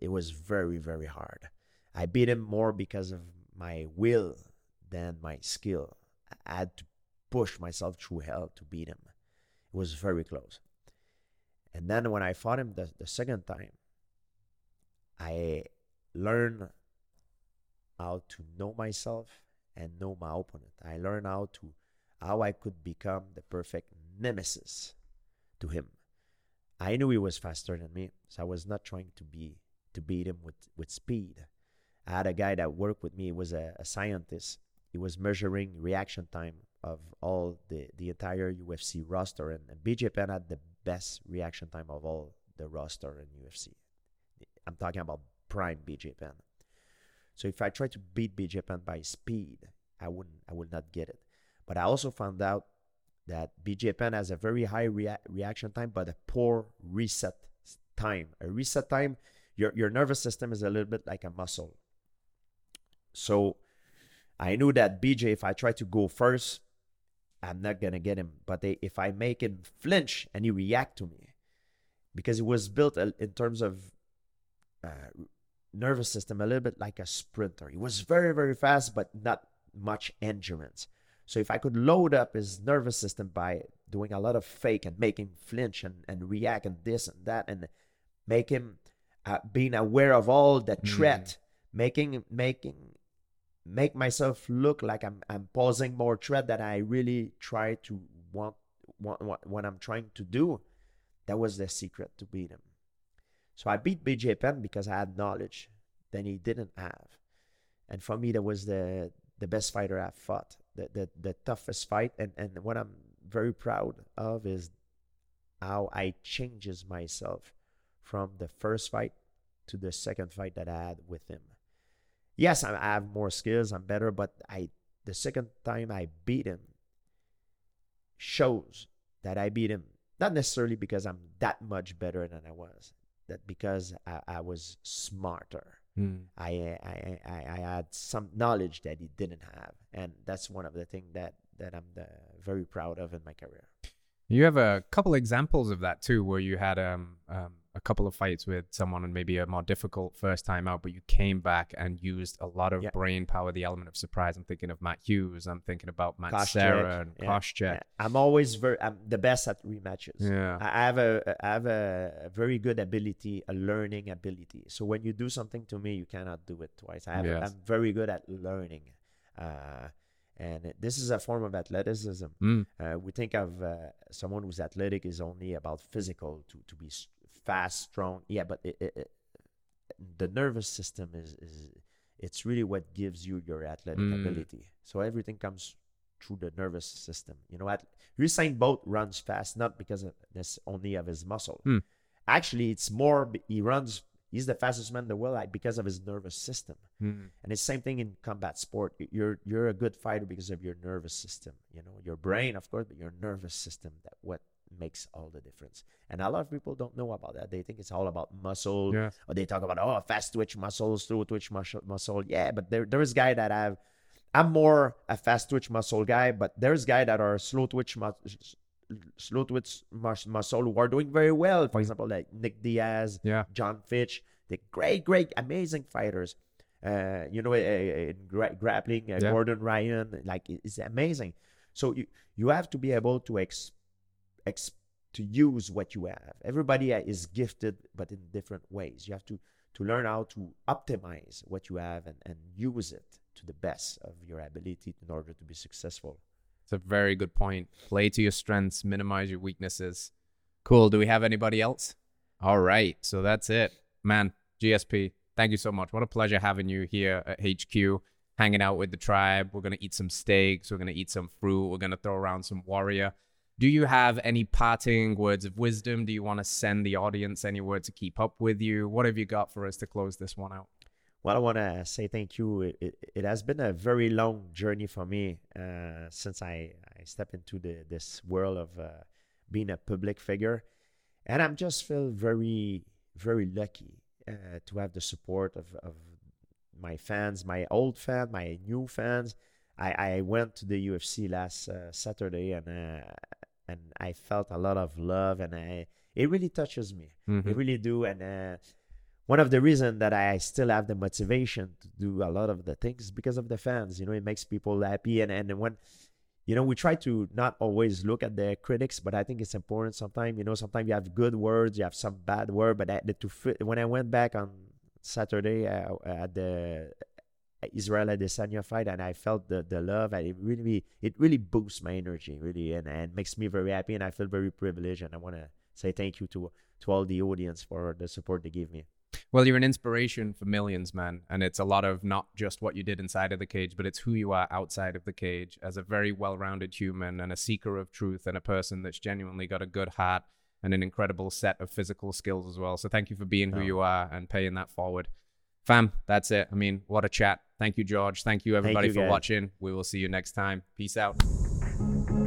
Speaker 1: it was very, very hard. I beat him more because of my will than my skill. I had to push myself through hell to beat him. It was very close. And then when I fought him the, the second time, I learned how to know myself and know my opponent. I learned how to how I could become the perfect nemesis to him. I knew he was faster than me, so I was not trying to be to beat him with, with speed. I had a guy that worked with me, he was a, a scientist, he was measuring reaction time of all the, the entire UFC roster, and, and BJ Penn had the best reaction time of all the roster in UFC. I'm talking about prime BJ Penn. So if I try to beat BJ Penn by speed, I wouldn't, I would not get it. But I also found out that BJ Penn has a very high rea- reaction time, but a poor reset time. A reset time, your your nervous system is a little bit like a muscle. So I knew that BJ, if I try to go first, I'm not gonna get him. But they, if I make him flinch and he react to me, because it was built in terms of uh, nervous system a little bit like a sprinter. He was very very fast, but not much endurance. So if I could load up his nervous system by doing a lot of fake and making flinch and, and react and this and that and make him uh, being aware of all the hmm. threat, mm. making making make myself look like I'm I'm posing more threat that I really try to want, want, want what I'm trying to do. That was the secret to beat him. So I beat BJ Penn because I had knowledge that he didn't have. And for me that was the the best fighter I've fought. The the, the toughest fight and, and what I'm very proud of is how I changes myself from the first fight to the second fight that I had with him yes, I, have more skills. I'm better, but I the second time I beat him shows that I beat him not necessarily because I'm that much better than I was, that because I, I was smarter.
Speaker 2: Mm.
Speaker 1: I, I, I, I had some knowledge that he didn't have, and that's one of the things that that I'm the, very proud of in my career.
Speaker 2: You have a couple examples of that too, where you had um, um, a couple of fights with someone and maybe a more difficult first time out, but you came back and used a lot of
Speaker 1: Yeah.
Speaker 2: brain power, the element of surprise. I'm thinking of Matt Hughes. I'm thinking about Matt
Speaker 1: Koscheck,
Speaker 2: Serra and
Speaker 1: yeah,
Speaker 2: Koscheck.
Speaker 1: Yeah, I'm always very I'm the best at rematches.
Speaker 2: Yeah.
Speaker 1: I have a I have a, very good ability, a learning ability. So when you do something to me, you cannot do it twice. I have,
Speaker 2: Yes.
Speaker 1: I'm very good at learning, uh, and this is a form of athleticism.
Speaker 2: Mm.
Speaker 1: Uh, we think of uh, someone who's athletic is only about physical to to be fast, strong. Yeah, but it, it, it, the nervous system is is it's really what gives you your athletic
Speaker 2: Mm.
Speaker 1: ability. So everything comes through the nervous system. You know, at Usain Bolt runs fast not because of this only of his muscle.
Speaker 2: Hmm.
Speaker 1: Actually, it's more he runs. He's the fastest man in the world because of his nervous system.
Speaker 2: Mm.
Speaker 1: And it's same thing in combat sport. You're you're a good fighter because of your nervous system. You know, your brain, of course, but your nervous system. That what makes all the difference. And a lot of people don't know about that. They think it's all about muscle,
Speaker 2: Yeah.
Speaker 1: or they talk about oh fast twitch muscle, slow twitch muscle. Muscle, yeah. But there there is guy that have. I'm more a fast twitch muscle guy, but there's guy that are slow twitch mus- slow twitch mus- muscle who are doing very well. For example, like Nick Diaz,
Speaker 2: Yeah.
Speaker 1: Jon Fitch, the great, great, amazing fighters. Uh, you know, uh, uh, in gra- grappling, uh,
Speaker 2: Yeah.
Speaker 1: Gordon Ryan, like it's amazing. So you you have to be able to ex, to use what you have. Everybody uh, is gifted, but in different ways. You have to to learn how to optimize what you have and, and use it to the best of your ability in order to be successful.
Speaker 2: It's a very good point. Play to your strengths, minimize your weaknesses. Cool. Do we have anybody else? All right. So that's it. Man, GSP, thank you so much. What a pleasure having you here at HQ, hanging out with the tribe. We're going to eat some steaks. We're going to eat some fruit. We're going to throw around some warrior. Do you have any parting words of wisdom? Do you want to send the audience anywhere to keep up with you? What have you got for us to close this one out?
Speaker 1: Well, I want to say thank you. It, it, it has been a very long journey for me uh, since I, I stepped into the this world of uh, being a public figure, and I'm just feel very very lucky uh, to have the support of, of my fans, my old fans, my new fans. I, I went to the UFC last uh, Saturday and uh, and I felt a lot of love and I it really touches me.
Speaker 2: Mhm.
Speaker 1: It really do and. Uh, one of the reasons that I still have the motivation to do a lot of the things is because of the fans. You know, it makes people happy, and and when, you know, we try to not always look at the critics, but I think it's important. Sometimes, you know, sometimes you have good words, you have some bad word, but I, the, to when I went back on Saturday uh, at the Israel Adesanya fight, and I felt the the love, and it really it really boosts my energy, really, and and makes me very happy, and I feel very privileged, and I want to say thank you to to all the audience for the support they give me.
Speaker 2: Well, you're an inspiration for millions, man. And it's a lot of not just what you did inside of the cage, but it's who you are outside of the cage as a very well rounded human and a seeker of truth and a person that's genuinely got a good heart and an incredible set of physical skills as well. So thank you for being who
Speaker 1: Oh.
Speaker 2: you are and paying that forward. Fam, that's it. I mean, what a chat. Thank you, George. Thank you, everybody,
Speaker 1: you,
Speaker 2: for
Speaker 1: guys.
Speaker 2: watching. We will see you next time. Peace out.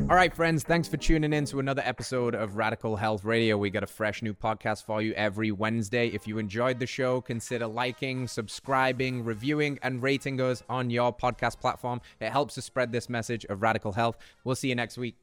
Speaker 2: All right, friends, thanks for tuning in to another episode of Radical Health Radio. We got a fresh new podcast for you every Wednesday. If you enjoyed the show, consider liking, subscribing, reviewing, and rating us on your podcast platform. It helps to spread this message of radical health. We'll see you next week.